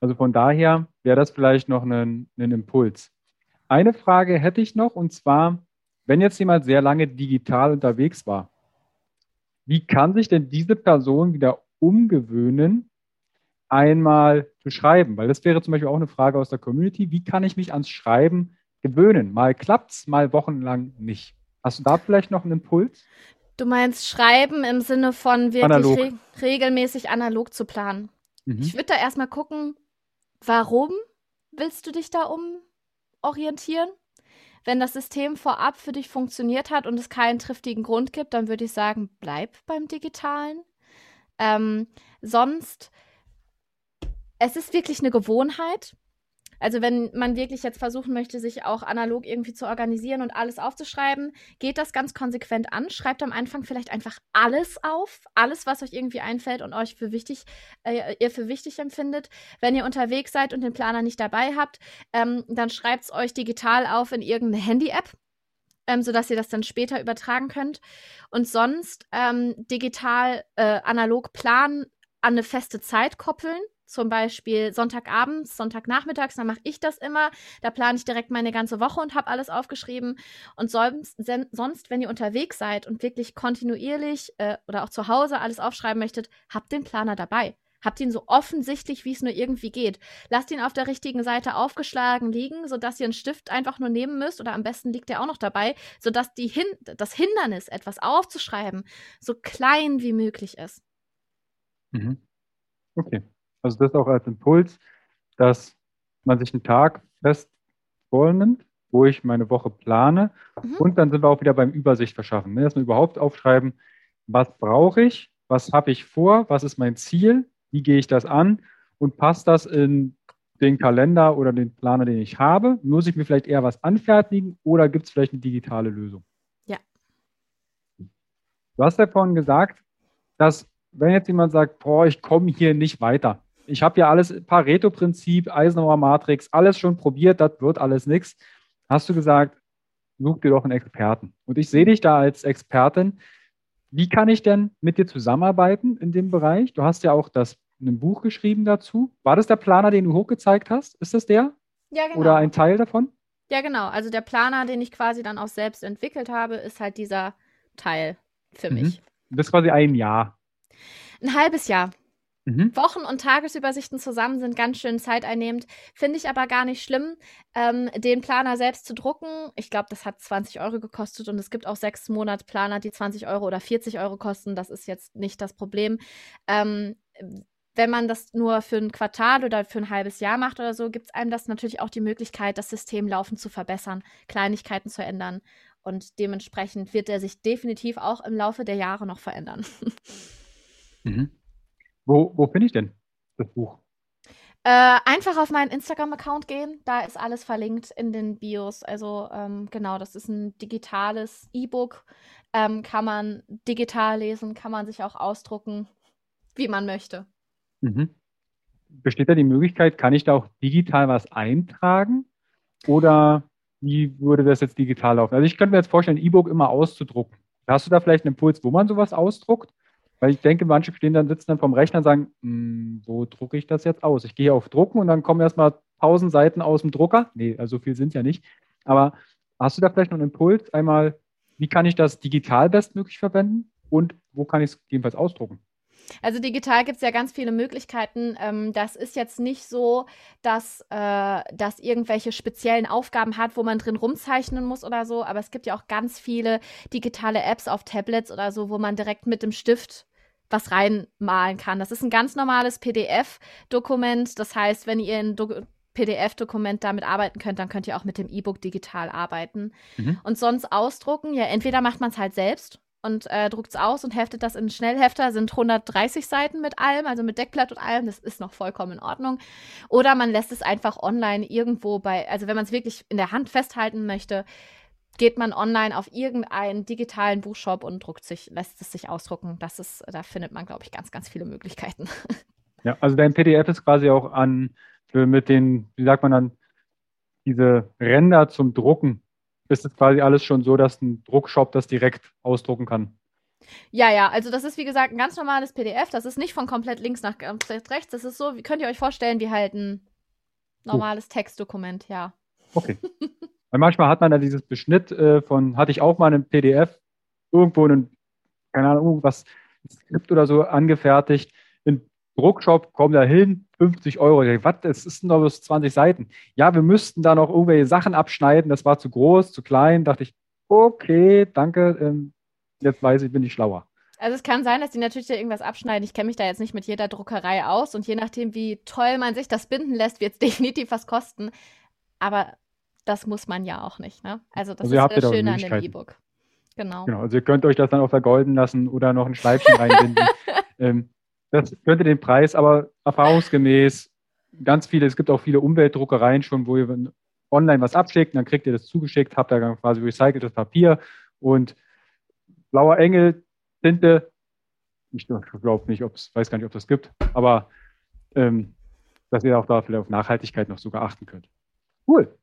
Also von daher wäre das vielleicht noch ein, ein Impuls. Eine Frage hätte ich noch, und zwar, wenn jetzt jemand sehr lange digital unterwegs war, wie kann sich denn diese Person wieder umgewöhnen, einmal zu schreiben? Weil das wäre zum Beispiel auch eine Frage aus der Community. Wie kann ich mich ans Schreiben gewöhnen? Mal klappt's, mal wochenlang nicht. Hast du da vielleicht noch einen Impuls? Du meinst Schreiben im Sinne von wirklich re regelmäßig analog zu planen. Mhm. Ich würde da erstmal gucken, warum willst du dich da umorientieren? Wenn das System vorab für dich funktioniert hat und es keinen triftigen Grund gibt, dann würde ich sagen, bleib beim Digitalen. Ähm, sonst, es ist wirklich eine Gewohnheit. Also wenn man wirklich jetzt versuchen möchte, sich auch analog irgendwie zu organisieren und alles aufzuschreiben, geht das ganz konsequent an. Schreibt am Anfang vielleicht einfach alles auf, alles, was euch irgendwie einfällt und euch für wichtig, äh, ihr für wichtig empfindet. Wenn ihr unterwegs seid und den Planer nicht dabei habt, ähm, dann schreibt es euch digital auf in irgendeine Handy-App. Ähm, sodass ihr das dann später übertragen könnt. Und sonst ähm, digital äh, analog planen, an eine feste Zeit koppeln zum Beispiel Sonntagabends, Sonntagnachmittags, dann mache ich das immer. Da plane ich direkt meine ganze Woche und habe alles aufgeschrieben. Und sonst, sonst, wenn ihr unterwegs seid und wirklich kontinuierlich äh, oder auch zu Hause alles aufschreiben möchtet, habt den Planer dabei. Habt ihn so offensichtlich, wie es nur irgendwie geht. Lasst ihn auf der richtigen Seite aufgeschlagen liegen, sodass ihr einen Stift einfach nur nehmen müsst oder am besten liegt er auch noch dabei, sodass die Hin das Hindernis, etwas aufzuschreiben, so klein wie möglich ist. Mhm. Okay. Also das auch als Impuls, dass man sich einen Tag fest vornimmt, wo ich meine Woche plane. Mhm. Und dann sind wir auch wieder beim Übersicht verschaffen. Ne? Erstmal überhaupt aufschreiben, was brauche ich, was habe ich vor, was ist mein Ziel, wie gehe ich das an und passt das in den Kalender oder den Planer, den ich habe? Muss ich mir vielleicht eher was anfertigen oder gibt es vielleicht eine digitale Lösung? Ja. Du hast ja vorhin gesagt, dass wenn jetzt jemand sagt, boah, ich komme hier nicht weiter, ich habe ja alles, Pareto-Prinzip, Eisenhower Matrix, alles schon probiert, das wird alles nichts. Hast du gesagt, such dir doch einen Experten. Und ich sehe dich da als Expertin. Wie kann ich denn mit dir zusammenarbeiten in dem Bereich? Du hast ja auch das ein Buch geschrieben dazu. War das der Planer, den du hochgezeigt hast? Ist das der? Ja, genau. Oder ein Teil davon? Ja, genau. Also der Planer, den ich quasi dann auch selbst entwickelt habe, ist halt dieser Teil für mhm. mich. Das ist quasi ein Jahr. Ein halbes Jahr. Mhm. Wochen- und Tagesübersichten zusammen sind ganz schön zeiteinnehmend. Finde ich aber gar nicht schlimm, ähm, den Planer selbst zu drucken. Ich glaube, das hat 20 Euro gekostet und es gibt auch sechs Monatsplaner, die 20 Euro oder 40 Euro kosten. Das ist jetzt nicht das Problem. Ähm, wenn man das nur für ein Quartal oder für ein halbes Jahr macht oder so, gibt es einem das natürlich auch die Möglichkeit, das System laufend zu verbessern, Kleinigkeiten zu ändern. Und dementsprechend wird er sich definitiv auch im Laufe der Jahre noch verändern. Mhm. Wo, wo finde ich denn das Buch? Äh, einfach auf meinen Instagram-Account gehen. Da ist alles verlinkt in den Bios. Also ähm, genau, das ist ein digitales E-Book. Ähm, kann man digital lesen, kann man sich auch ausdrucken, wie man möchte. Mhm. Besteht da die Möglichkeit, kann ich da auch digital was eintragen? Oder wie würde das jetzt digital laufen? Also ich könnte mir jetzt vorstellen, ein E-Book immer auszudrucken. Hast du da vielleicht einen Impuls, wo man sowas ausdruckt? Weil ich denke, manche stehen dann, sitzen dann vom Rechner und sagen, hm, wo drucke ich das jetzt aus? Ich gehe auf Drucken und dann kommen erstmal tausend Seiten aus dem Drucker. Nee, also so viel sind ja nicht. Aber hast du da vielleicht noch einen Impuls? Einmal, wie kann ich das digital bestmöglich verwenden und wo kann ich es jedenfalls ausdrucken? Also digital gibt es ja ganz viele Möglichkeiten. Ähm, das ist jetzt nicht so, dass äh, das irgendwelche speziellen Aufgaben hat, wo man drin rumzeichnen muss oder so. Aber es gibt ja auch ganz viele digitale Apps auf Tablets oder so, wo man direkt mit dem Stift was reinmalen kann. Das ist ein ganz normales PDF-Dokument. Das heißt, wenn ihr ein PDF-Dokument damit arbeiten könnt, dann könnt ihr auch mit dem E-Book digital arbeiten. Mhm. Und sonst ausdrucken, ja, entweder macht man es halt selbst und äh, druckt es aus und heftet das in einen Schnellhefter. Sind 130 Seiten mit allem, also mit Deckblatt und allem. Das ist noch vollkommen in Ordnung. Oder man lässt es einfach online irgendwo bei, also wenn man es wirklich in der Hand festhalten möchte, geht man online auf irgendeinen digitalen Buchshop und druckt sich, lässt es sich ausdrucken. Das ist, da findet man, glaube ich, ganz, ganz viele Möglichkeiten. Ja, also dein PDF ist quasi auch an mit den, wie sagt man dann, diese Ränder zum Drucken. Ist es quasi alles schon so, dass ein Druckshop das direkt ausdrucken kann? Ja, ja, also das ist wie gesagt ein ganz normales PDF. Das ist nicht von komplett links nach rechts. Das ist so, wie könnt ihr euch vorstellen, wie halt ein normales oh. Textdokument, ja. Okay. Weil manchmal hat man da dieses Beschnitt äh, von, hatte ich auch mal ein PDF, irgendwo einen, keine Ahnung, irgendwas, Skript oder so angefertigt. In Druckshop, komm da hin, 50 Euro. Ich was, das ist nur bis 20 Seiten. Ja, wir müssten da noch irgendwelche Sachen abschneiden, das war zu groß, zu klein. Dachte ich, okay, danke, ähm, jetzt weiß ich, bin ich schlauer. Also es kann sein, dass die natürlich da irgendwas abschneiden. Ich kenne mich da jetzt nicht mit jeder Druckerei aus und je nachdem, wie toll man sich das binden lässt, wird es definitiv was kosten. Aber das muss man ja auch nicht. Ne? Also das also ist das Schöne an dem E-Book. Genau. genau. Also ihr könnt euch das dann auch vergolden lassen oder noch ein Schleifchen reinbinden. ähm, das könnte den Preis aber erfahrungsgemäß ganz viele, es gibt auch viele Umweltdruckereien schon, wo ihr online was abschickt, dann kriegt ihr das zugeschickt, habt da quasi recyceltes Papier und blauer Engel, Tinte. Ich glaube nicht, ob es, weiß gar nicht, ob das gibt, aber ähm, dass ihr auch da vielleicht auf Nachhaltigkeit noch sogar achten könnt. Cool.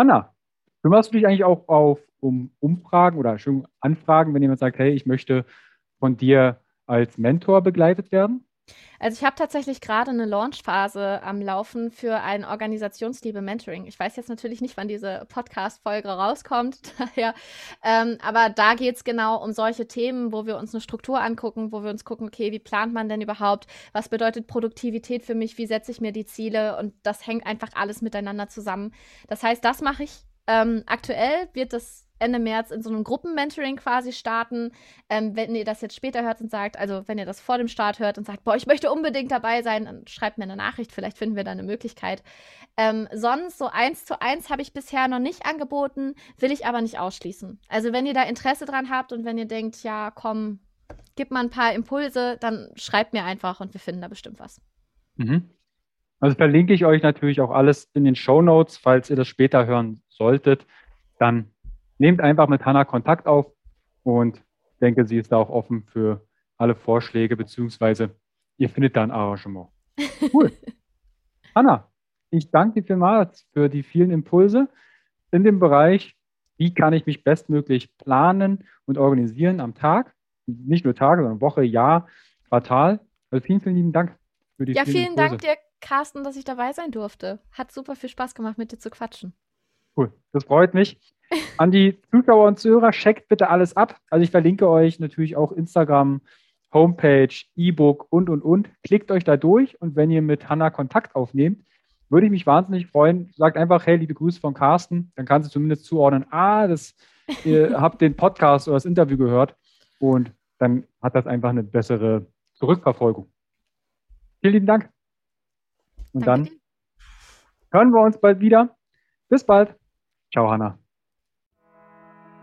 Hanna, kümmerst du dich eigentlich auch auf um Umfragen oder Anfragen, wenn jemand sagt, hey, ich möchte von dir als Mentor begleitet werden? Also ich habe tatsächlich gerade eine Launchphase am Laufen für ein Organisationsliebe Mentoring. Ich weiß jetzt natürlich nicht, wann diese Podcast-Folge rauskommt, daher, ähm, aber da geht es genau um solche Themen, wo wir uns eine Struktur angucken, wo wir uns gucken, okay, wie plant man denn überhaupt? Was bedeutet Produktivität für mich? Wie setze ich mir die Ziele? Und das hängt einfach alles miteinander zusammen. Das heißt, das mache ich ähm, aktuell wird das Ende März in so einem Gruppenmentoring quasi starten. Ähm, wenn ihr das jetzt später hört und sagt, also wenn ihr das vor dem Start hört und sagt, boah, ich möchte unbedingt dabei sein, dann schreibt mir eine Nachricht, vielleicht finden wir da eine Möglichkeit. Ähm, sonst so eins zu eins habe ich bisher noch nicht angeboten, will ich aber nicht ausschließen. Also wenn ihr da Interesse dran habt und wenn ihr denkt, ja, komm, gib mal ein paar Impulse, dann schreibt mir einfach und wir finden da bestimmt was. Mhm. Also verlinke ich euch natürlich auch alles in den Show Notes, falls ihr das später hören solltet, dann nehmt einfach mit Hanna Kontakt auf und denke, sie ist da auch offen für alle Vorschläge, beziehungsweise ihr findet da ein Arrangement. Cool. Hanna, ich danke dir vielmals für die vielen Impulse in dem Bereich, wie kann ich mich bestmöglich planen und organisieren am Tag. Nicht nur Tage, sondern Woche, Jahr, Quartal. Also vielen, vielen lieben Dank für die Ja, vielen, vielen Dank dir, Carsten, dass ich dabei sein durfte. Hat super viel Spaß gemacht, mit dir zu quatschen. Cool, das freut mich. An die Zuschauer und Zuhörer, checkt bitte alles ab. Also ich verlinke euch natürlich auch Instagram, Homepage, E-Book und, und, und. Klickt euch da durch und wenn ihr mit Hanna Kontakt aufnehmt, würde ich mich wahnsinnig freuen. Sagt einfach, hey, liebe Grüße von Carsten. Dann kann sie zumindest zuordnen, ah, das, ihr habt den Podcast oder das Interview gehört. Und dann hat das einfach eine bessere Zurückverfolgung. Vielen lieben Dank. Und Danke dann hören wir uns bald wieder. Bis bald. Ciao, Hanna.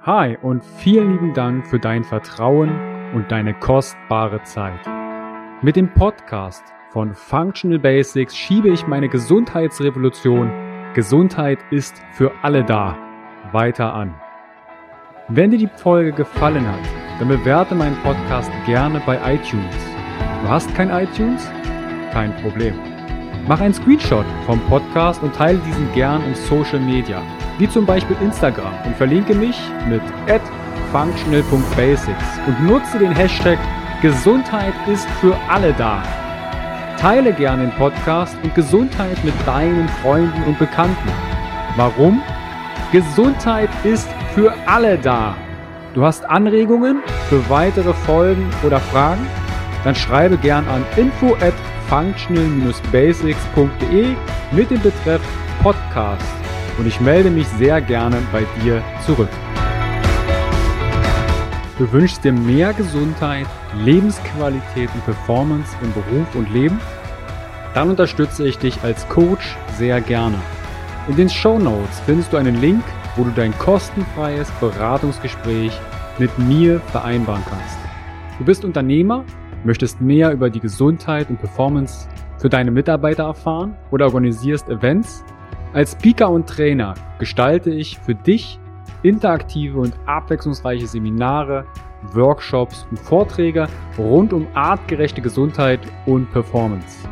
Hi und vielen lieben Dank für dein Vertrauen und deine kostbare Zeit. Mit dem Podcast von Functional Basics schiebe ich meine Gesundheitsrevolution Gesundheit ist für alle da weiter an. Wenn dir die Folge gefallen hat, dann bewerte meinen Podcast gerne bei iTunes. Du hast kein iTunes? Kein Problem. Mach einen Screenshot vom Podcast und teile diesen gern in Social Media, wie zum Beispiel Instagram und verlinke mich mit functional.basics und nutze den Hashtag Gesundheit ist für alle da. Teile gern den Podcast und Gesundheit mit deinen Freunden und Bekannten. Warum? Gesundheit ist für alle da. Du hast Anregungen für weitere Folgen oder Fragen? Dann schreibe gern an info at functional-basics.de mit dem Betreff Podcast und ich melde mich sehr gerne bei dir zurück. Du wünschst dir mehr Gesundheit, Lebensqualität und Performance im Beruf und Leben? Dann unterstütze ich dich als Coach sehr gerne. In den Show Notes findest du einen Link, wo du dein kostenfreies Beratungsgespräch mit mir vereinbaren kannst. Du bist Unternehmer möchtest mehr über die Gesundheit und Performance für deine Mitarbeiter erfahren oder organisierst Events? Als Speaker und Trainer gestalte ich für dich interaktive und abwechslungsreiche Seminare, Workshops und Vorträge rund um artgerechte Gesundheit und Performance.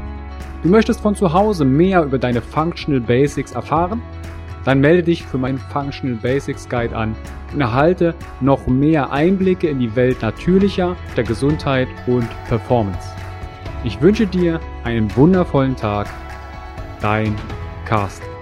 Du möchtest von zu Hause mehr über deine Functional Basics erfahren? Dann melde dich für meinen Functional Basics Guide an und erhalte noch mehr Einblicke in die Welt natürlicher, der Gesundheit und Performance. Ich wünsche dir einen wundervollen Tag. Dein Carsten.